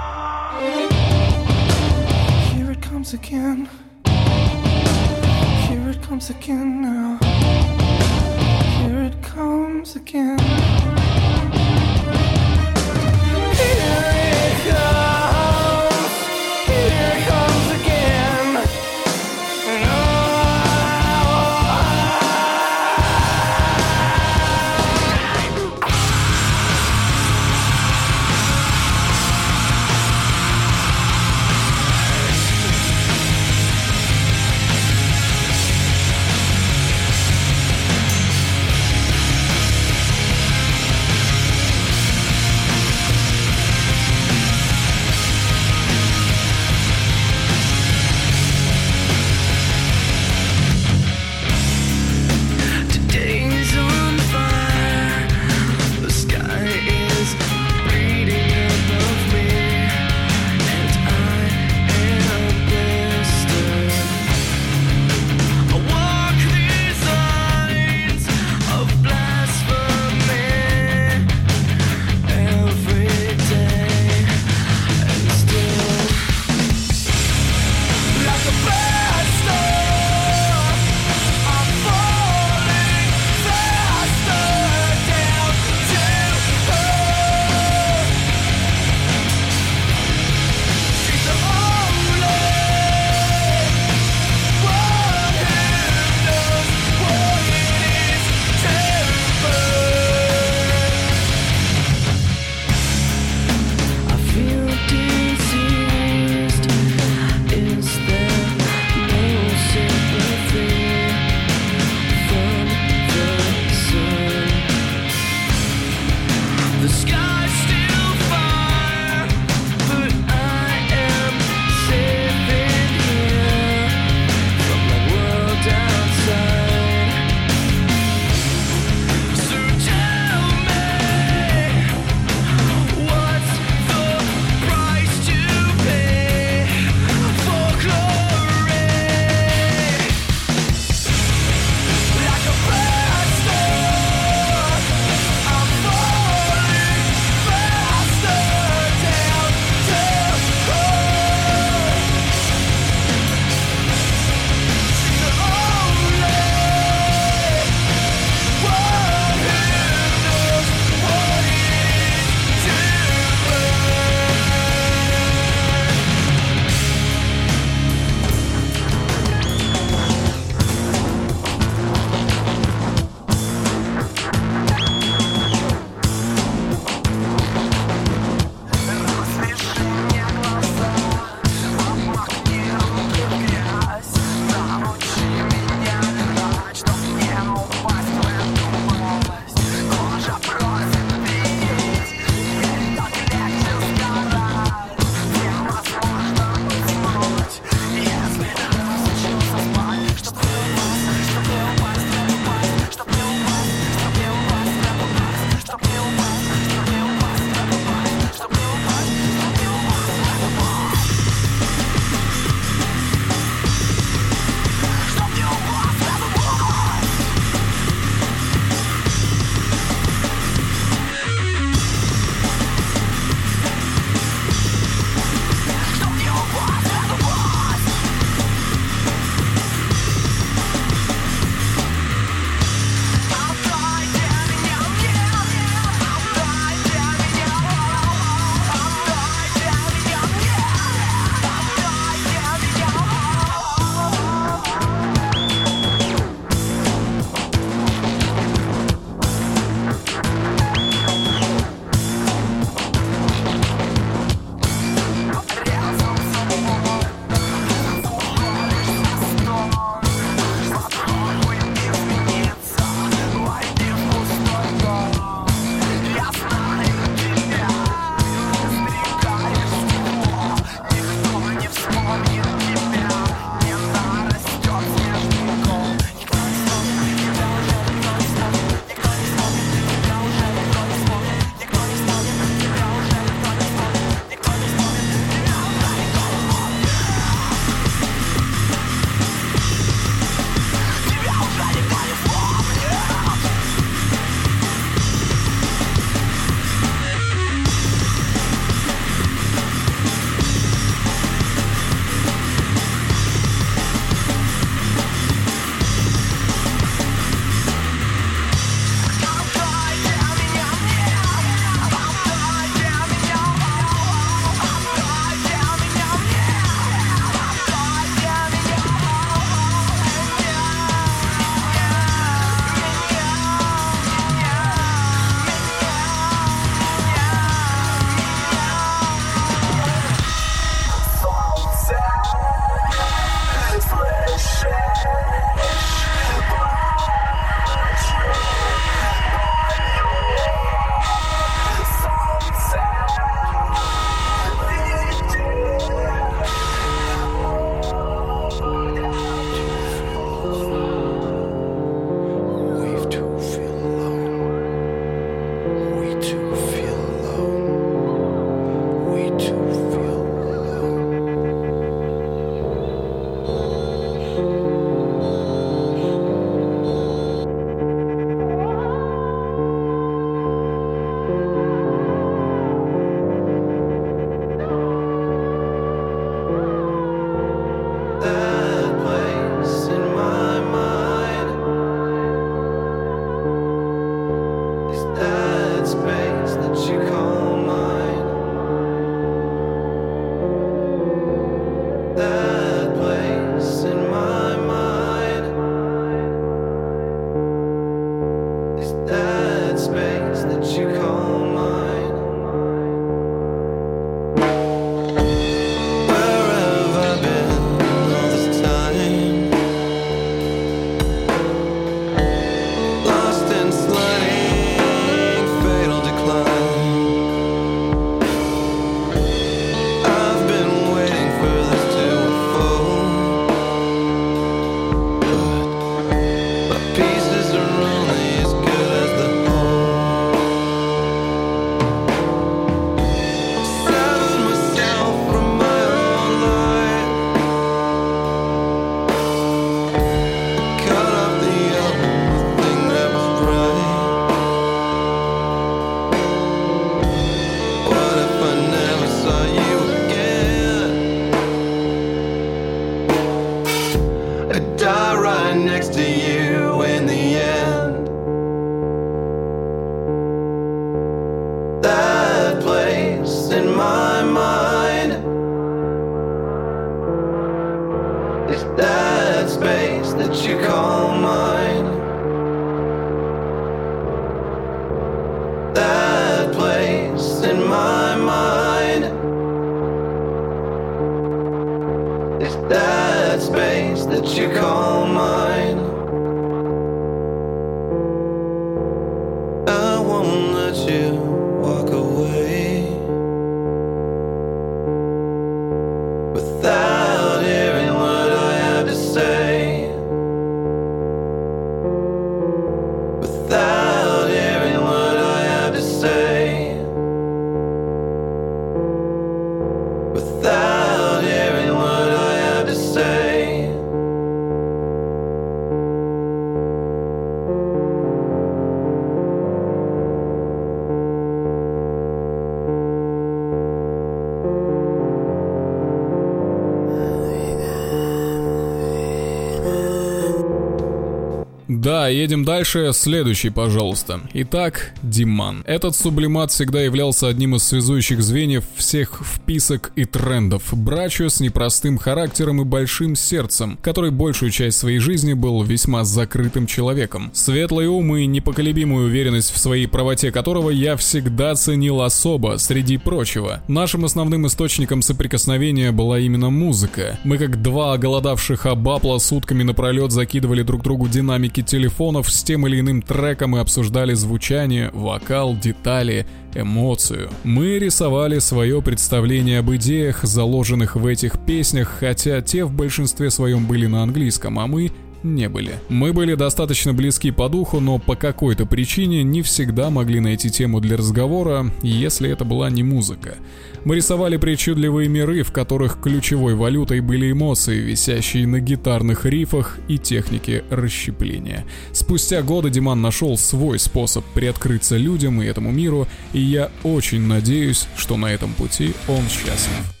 едем дальше. Следующий, пожалуйста. Итак, Диман. Этот сублимат всегда являлся одним из связующих звеньев всех вписок и трендов. Брачо с непростым характером и большим сердцем, который большую часть своей жизни был весьма закрытым человеком. Светлый ум и непоколебимую уверенность в своей правоте которого я всегда ценил особо, среди прочего. Нашим основным источником соприкосновения была именно музыка. Мы как два оголодавших абапла сутками напролет закидывали друг другу динамики телефонов с тем или иным треком и обсуждали звучание, вокал, детали, эмоцию. Мы рисовали свое представление об идеях, заложенных в этих песнях, хотя те в большинстве своем были на английском, а мы не были. Мы были достаточно близки по духу, но по какой-то причине не всегда могли найти тему для разговора, если это была не музыка. Мы рисовали причудливые миры, в которых ключевой валютой были эмоции, висящие на гитарных рифах и технике расщепления. Спустя годы Диман нашел свой способ приоткрыться людям и этому миру, и я очень надеюсь, что на этом пути он счастлив.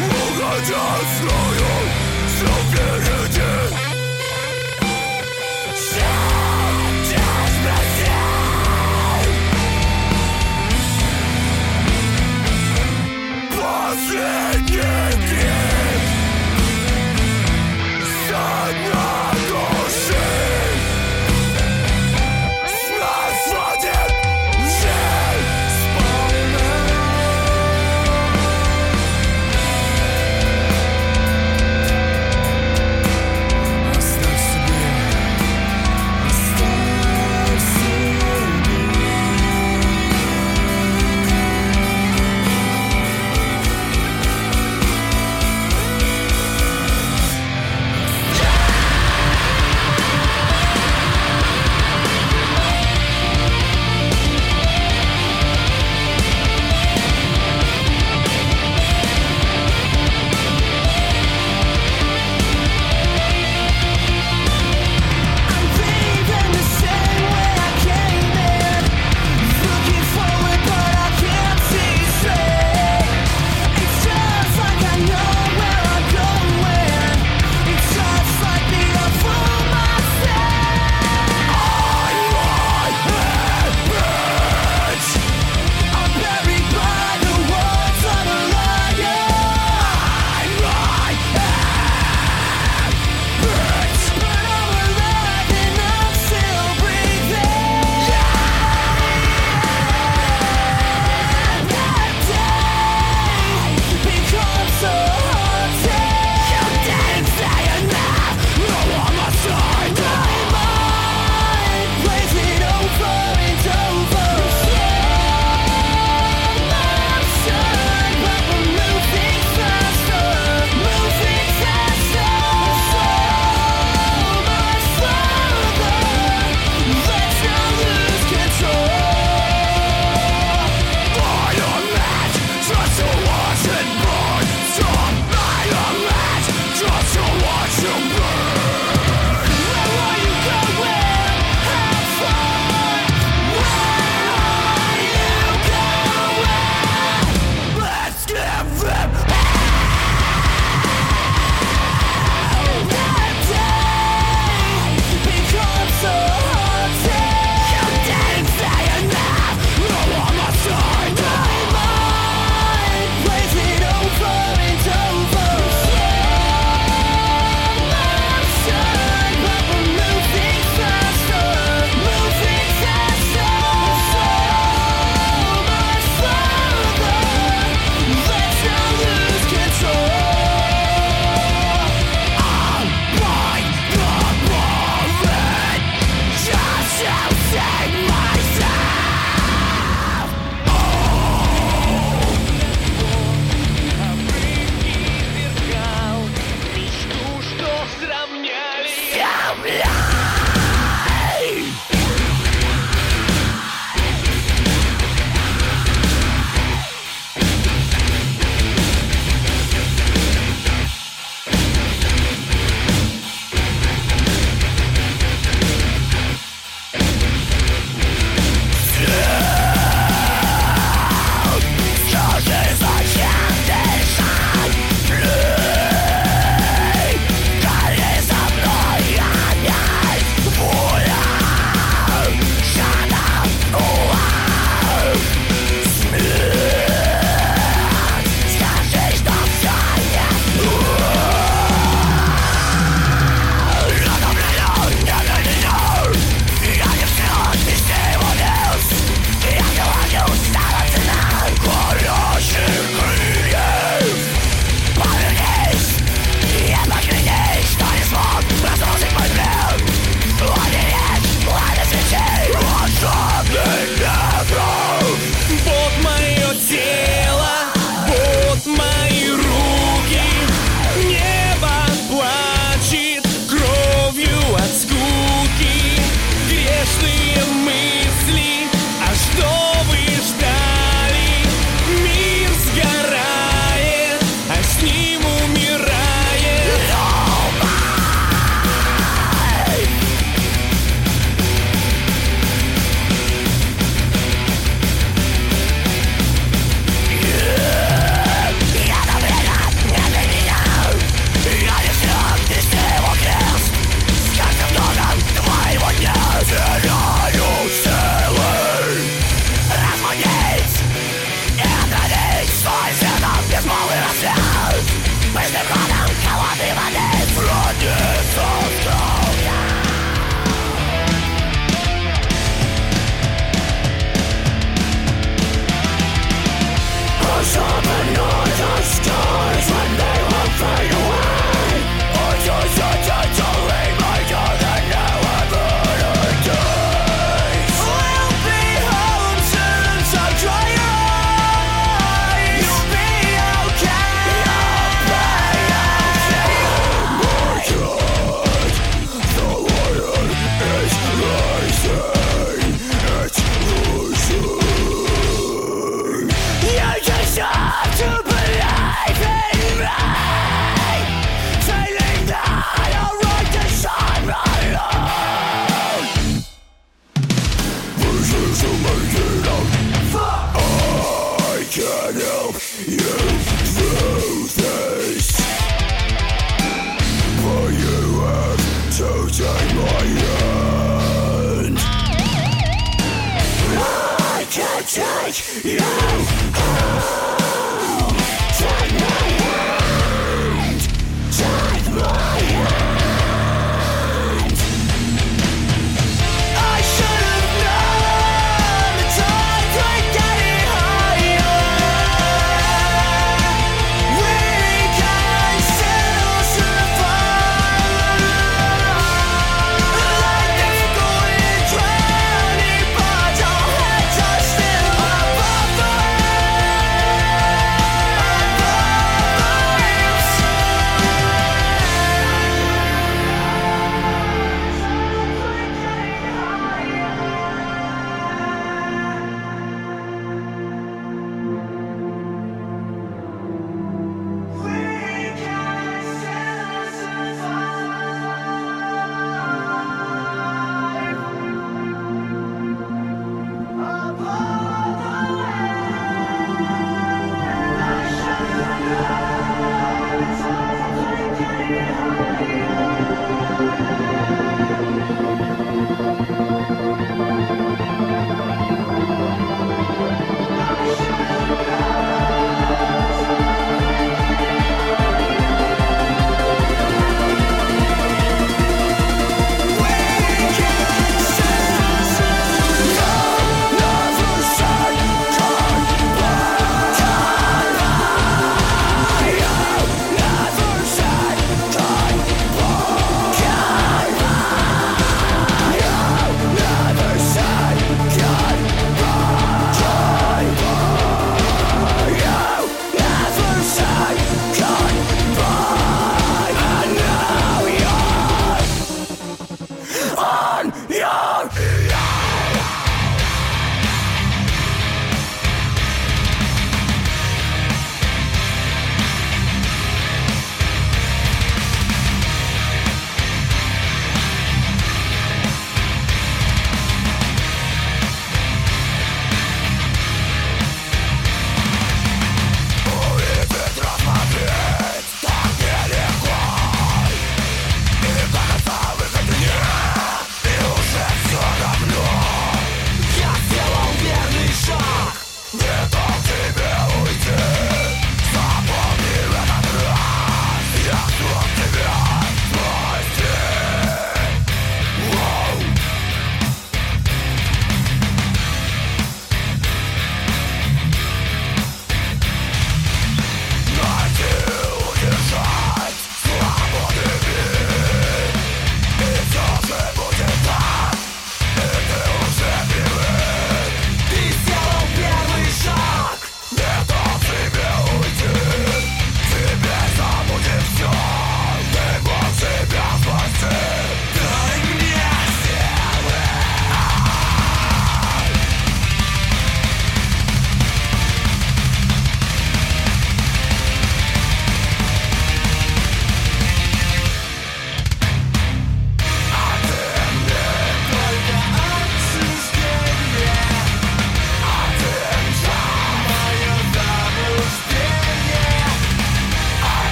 Uchodzi od stroju,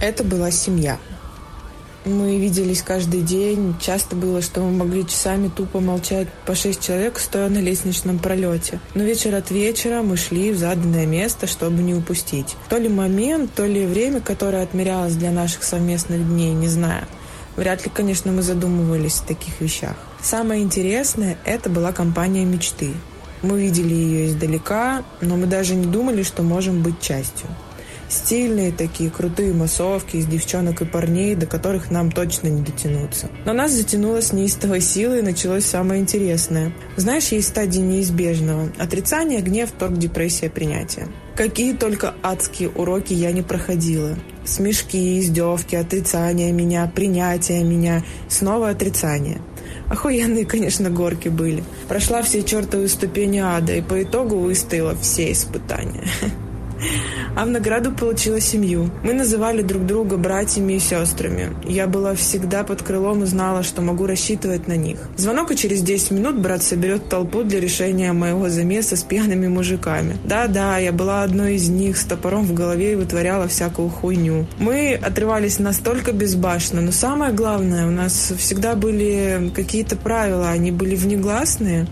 Это была семья. Мы виделись каждый день. Часто было, что мы могли часами тупо молчать по шесть человек, стоя на лестничном пролете. Но вечер от вечера мы шли в заданное место, чтобы не упустить. То ли момент, то ли время, которое отмерялось для наших совместных дней, не знаю. Вряд ли, конечно, мы задумывались о таких вещах. Самое интересное – это была компания мечты. Мы видели ее издалека, но мы даже не думали, что можем быть частью стильные такие крутые массовки из девчонок и парней, до которых нам точно не дотянуться. Но нас затянуло с неистовой силой и началось самое интересное. Знаешь, есть стадии неизбежного. Отрицание, гнев, торг, депрессия, принятие. Какие только адские уроки я не проходила. Смешки, издевки, отрицание меня, принятие меня, снова отрицание. Охуенные, конечно, горки были. Прошла все чертовы ступени ада и по итогу выстояла все испытания. [laughs] А в награду получила семью. Мы называли друг друга братьями и сестрами. Я была всегда под крылом и знала, что могу рассчитывать на них. Звонок, и через 10 минут брат соберет толпу для решения моего замеса с пьяными мужиками. Да-да, я была одной из них с топором в голове и вытворяла всякую хуйню. Мы отрывались настолько безбашенно, но самое главное, у нас всегда были какие-то правила, они были внегласные.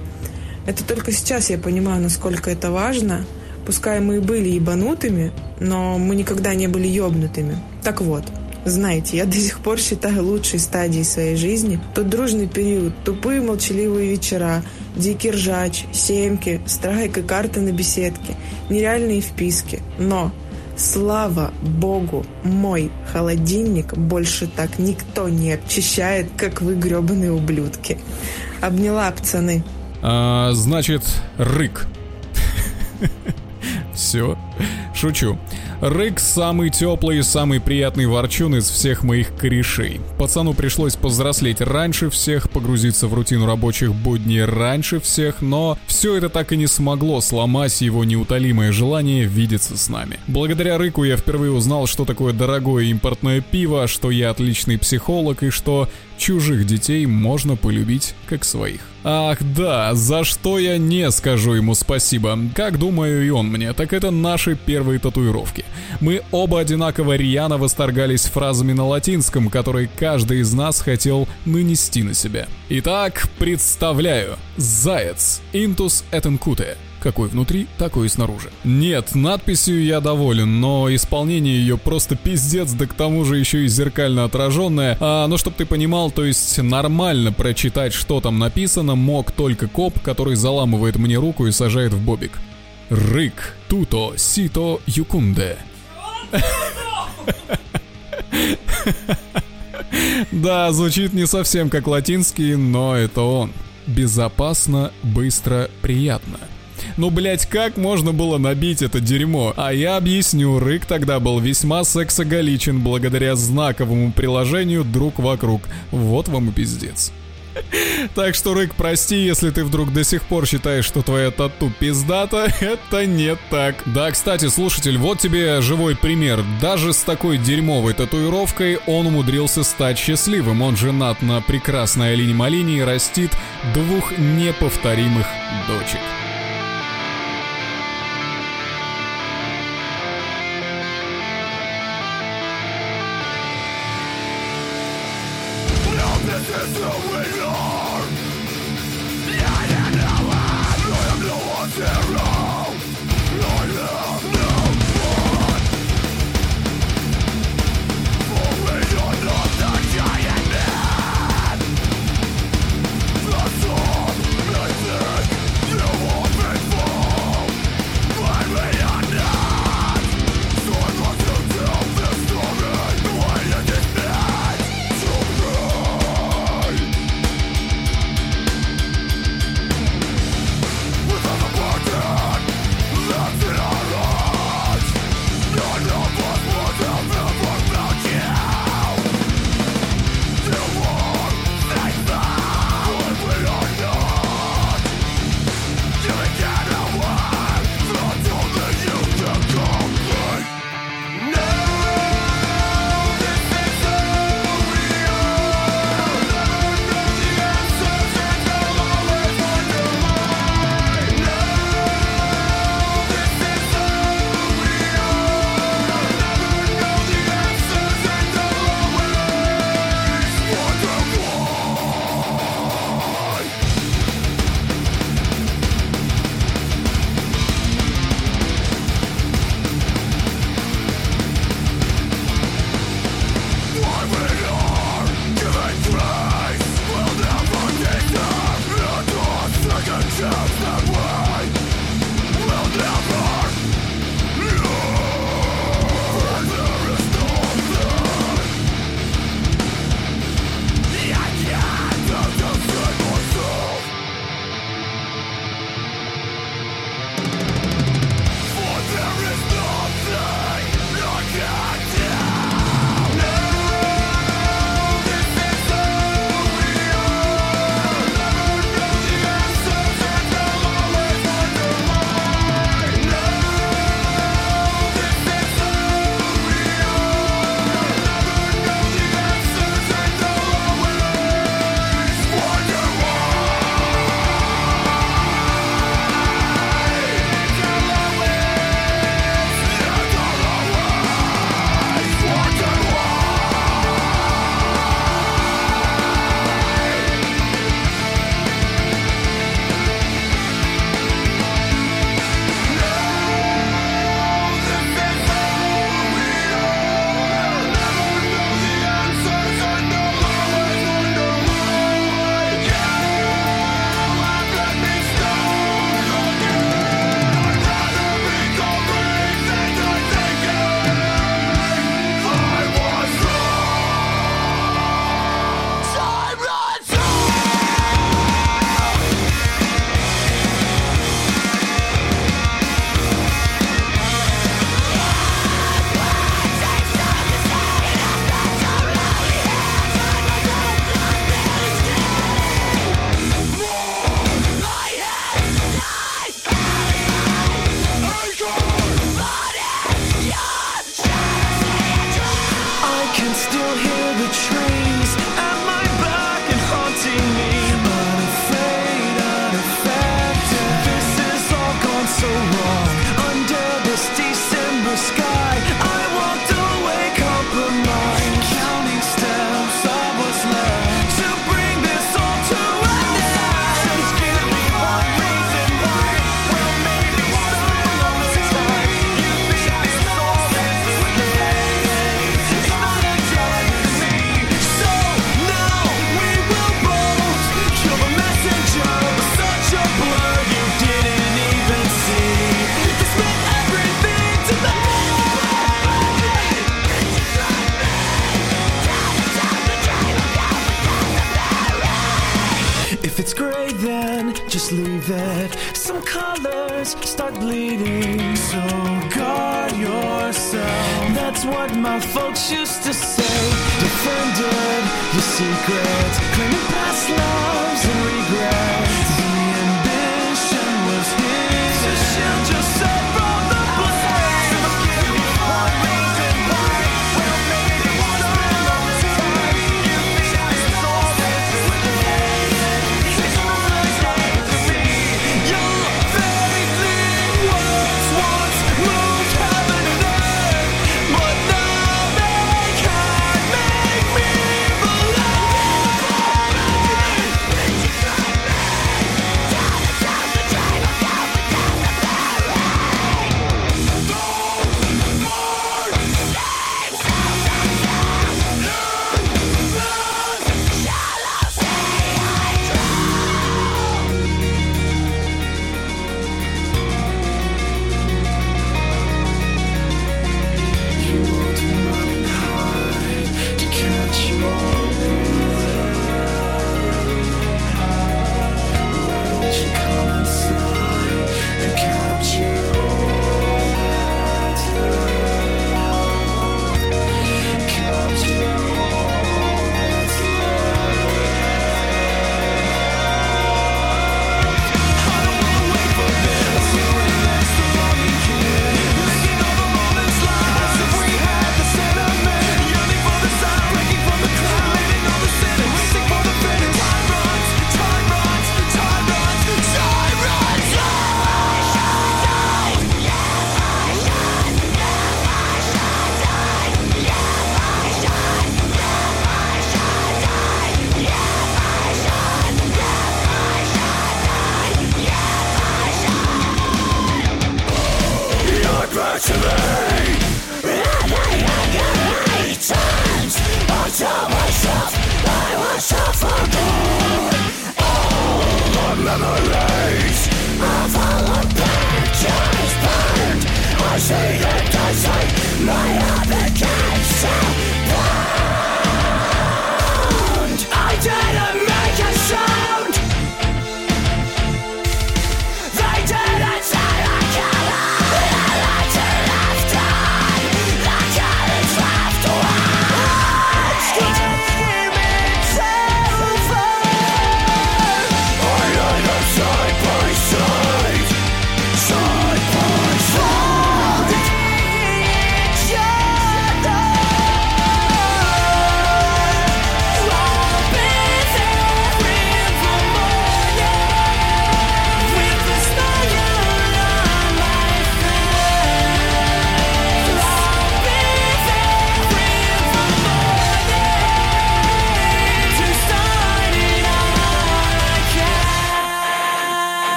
Это только сейчас я понимаю, насколько это важно. Пускай мы и были ебанутыми, но мы никогда не были ебнутыми. Так вот, знаете, я до сих пор считаю лучшей стадией своей жизни тот дружный период, тупые молчаливые вечера, дикий ржач, семки, страйк и карты на беседке, нереальные вписки. Но Слава Богу, мой холодильник больше так никто не обчищает, как вы гребаные ублюдки. Обняла, пацаны. А, значит, рык. [laughs] Все, шучу. Рык самый теплый и самый приятный ворчун из всех моих корешей. Пацану пришлось повзрослеть раньше всех, погрузиться в рутину рабочих будней раньше всех, но все это так и не смогло сломать его неутолимое желание видеться с нами. Благодаря Рыку я впервые узнал, что такое дорогое импортное пиво, что я отличный психолог и что чужих детей можно полюбить как своих. Ах да, за что я не скажу ему спасибо, как думаю и он мне, так это наши первые татуировки. Мы оба одинаково рьяно восторгались фразами на латинском, которые каждый из нас хотел нанести на себя. Итак, представляю. Заяц. Интус этенкуте. Какой внутри, такой и снаружи. Нет, надписью я доволен, но исполнение ее просто пиздец, да к тому же еще и зеркально отраженное. А, ну, чтоб ты понимал, то есть нормально прочитать, что там написано, мог только коп, который заламывает мне руку и сажает в бобик. Рык, туто, сито, юкунде. Да, звучит не совсем как латинский, но это он. Безопасно, быстро, приятно. Ну, блять, как можно было набить это дерьмо? А я объясню, Рык тогда был весьма сексоголичен благодаря знаковому приложению «Друг вокруг». Вот вам и пиздец. [laughs] Так что, Рык, прости, если ты вдруг до сих пор считаешь, что твоя тату пиздата, [laughs] это не так. Да, кстати, слушатель, вот тебе живой пример. Даже с такой дерьмовой татуировкой он умудрился стать счастливым. Он женат на прекрасной Алине Малине и растит двух неповторимых дочек.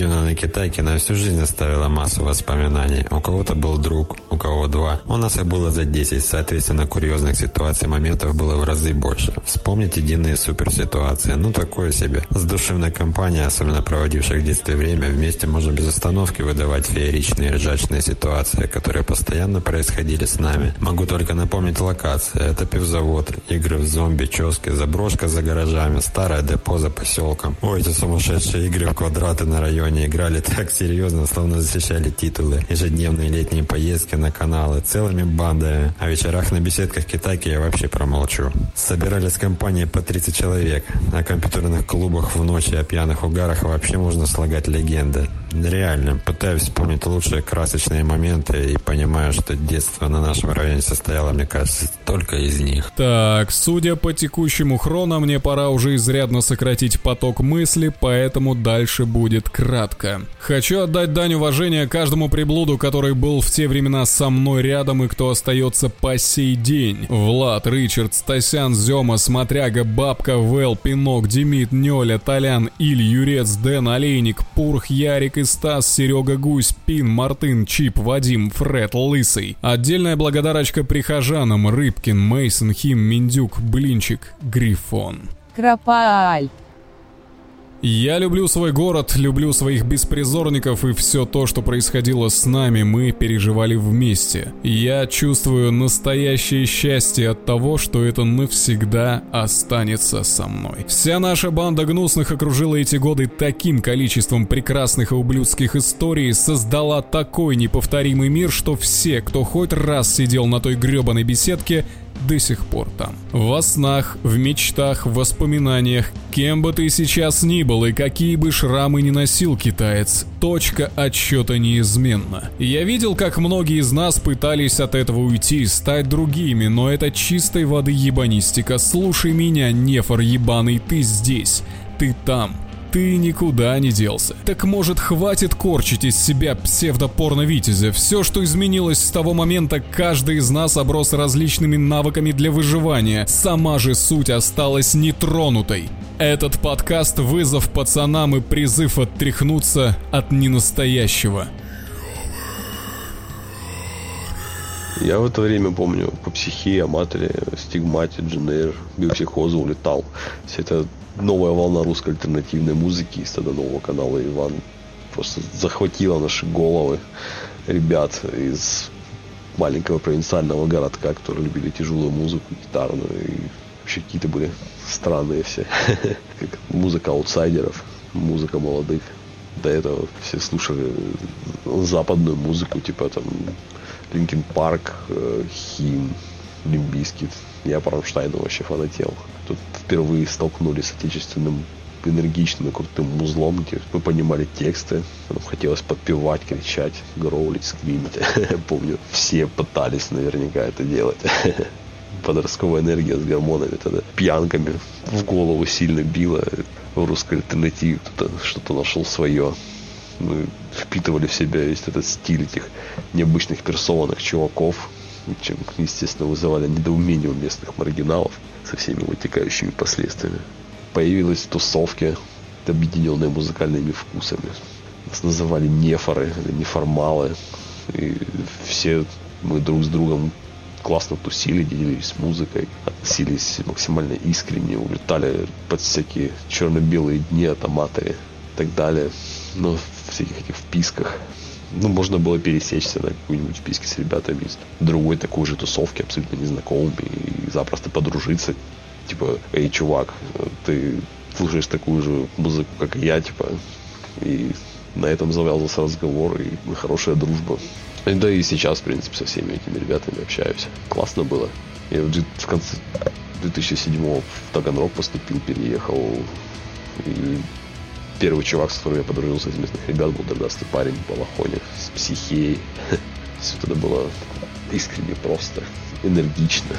Проведенное на Китайке, на всю жизнь оставило массу воспоминаний. У кого-то был друг, у кого два. У нас их было за 10, соответственно, курьезных ситуаций, моментов было в разы больше. Вспомнить единые суперситуации, ну такое себе. С душевной компанией, особенно проводившей в детстве время, вместе можно без остановки выдавать фееричные ржачные ситуации, которые постоянно происходили с нами. Могу только напомнить локации. Это пивзавод, игры в зомби, чески, заброшка за гаражами, старое депо за поселком. Ой, эти сумасшедшие игры в квадраты на районе играли [laughs] так серьезно, словно защищали титулы. Ежедневные летние поездки на каналы целыми бандами. О вечерах на беседках Китайки я вообще промолчу. Собирались компании по 30 человек. О компьютерных клубах в ночи, о пьяных угарах вообще можно слагать легенды. Реально, пытаюсь вспомнить лучшие красочные моменты и понимаю, что детство на нашем районе состояло, мне кажется, только из них. Так, судя по текущему хрону, мне пора уже изрядно сократить поток мысли, поэтому дальше будет кратко. Хочу отдать дань уважения каждому приблуду, который был в те времена со мной рядом и кто остается по сей день. Влад, Ричард, Стасян, Зема, Смотряга, Бабка, Вэл, Пинок, Демид, Неля, Толян, Иль, Юрец, Дэн, Олейник, Пурх, Ярик и Стас, Серега Гусь, Пин, Мартын, Чип, Вадим, Фред, Лысый. Отдельная благодарочка прихожанам Рыбкин, Мейсон, Хим, Миндюк, Блинчик, Грифон. Кропааль. Я люблю свой город, люблю своих беспризорников и все то, что происходило с нами, мы переживали вместе. Я чувствую настоящее счастье от того, что это навсегда останется со мной. Вся наша банда гнусных окружила эти годы таким количеством прекрасных и ублюдских историй, создала такой неповторимый мир, что все, кто хоть раз сидел на той гребаной беседке, до сих пор там. Во снах, в мечтах, в воспоминаниях, кем бы ты сейчас ни был и какие бы шрамы ни носил китаец, точка отсчета неизменна. Я видел, как многие из нас пытались от этого уйти, стать другими, но это чистой воды ебанистика. Слушай меня, нефор ебаный, ты здесь, ты там. Ты никуда не делся. Так может хватит корчить из себя псевдопорно-витязя? Все, что изменилось с того момента, каждый из нас оброс различными навыками для выживания. Сама же суть осталась нетронутой. Этот подкаст – вызов пацанам и призыв оттряхнуться от ненастоящего. Я в это время помню по психии, аматоре, стигмате, дженейр, биопсихозу улетал. Вся эта новая волна русской альтернативной музыки из тогда нового канала Иван просто захватила наши головы ребят из маленького провинциального городка, которые любили тяжелую музыку, гитарную и вообще какие-то были странные все. [laughs] Как музыка аутсайдеров, музыка молодых. До этого все слушали западную музыку, типа там Linkin Park, HIM, Limp Bizkit. Я по Рамштайну вообще фанател. Тут впервые столкнулись с отечественным энергичным и крутым музлом, где мы понимали тексты, нам хотелось подпевать, кричать, гроулить, скримить. [laughs] Помню, все пытались наверняка это делать. [laughs] Подростковая энергия с гормонами тогда, пьянками в голову сильно била. В русской альтернативе кто-то что-то нашел свое. Мы впитывали в себя весь этот стиль этих необычных персонных чуваков, чем, естественно, вызывали недоумение у местных маргиналов со всеми вытекающими последствиями. Появилась тусовки, объединенные музыкальными вкусами. Нас называли нефоры, неформалы. И все мы друг с другом классно тусили, делились музыкой, относились максимально искренне, улетали под всякие черно-белые дни от аматоре и так далее. Но всяких этих вписках ну, можно было пересечься на какую-нибудь вписке с ребятами из другой такой же тусовки, абсолютно незнакомыми, и запросто подружиться. Типа, эй, чувак, ты слушаешь такую же музыку, как и я, типа, и на этом завязался разговор, и хорошая дружба. Да и сейчас, в принципе, со всеми этими ребятами общаюсь. Классно было. Я в конце 2007 в Таганрог поступил, переехал. И первый чувак, с которым я подружился из местных ребят, был тогда парень в Балахоне с психией. [laughs] Все это было искренне просто, энергично.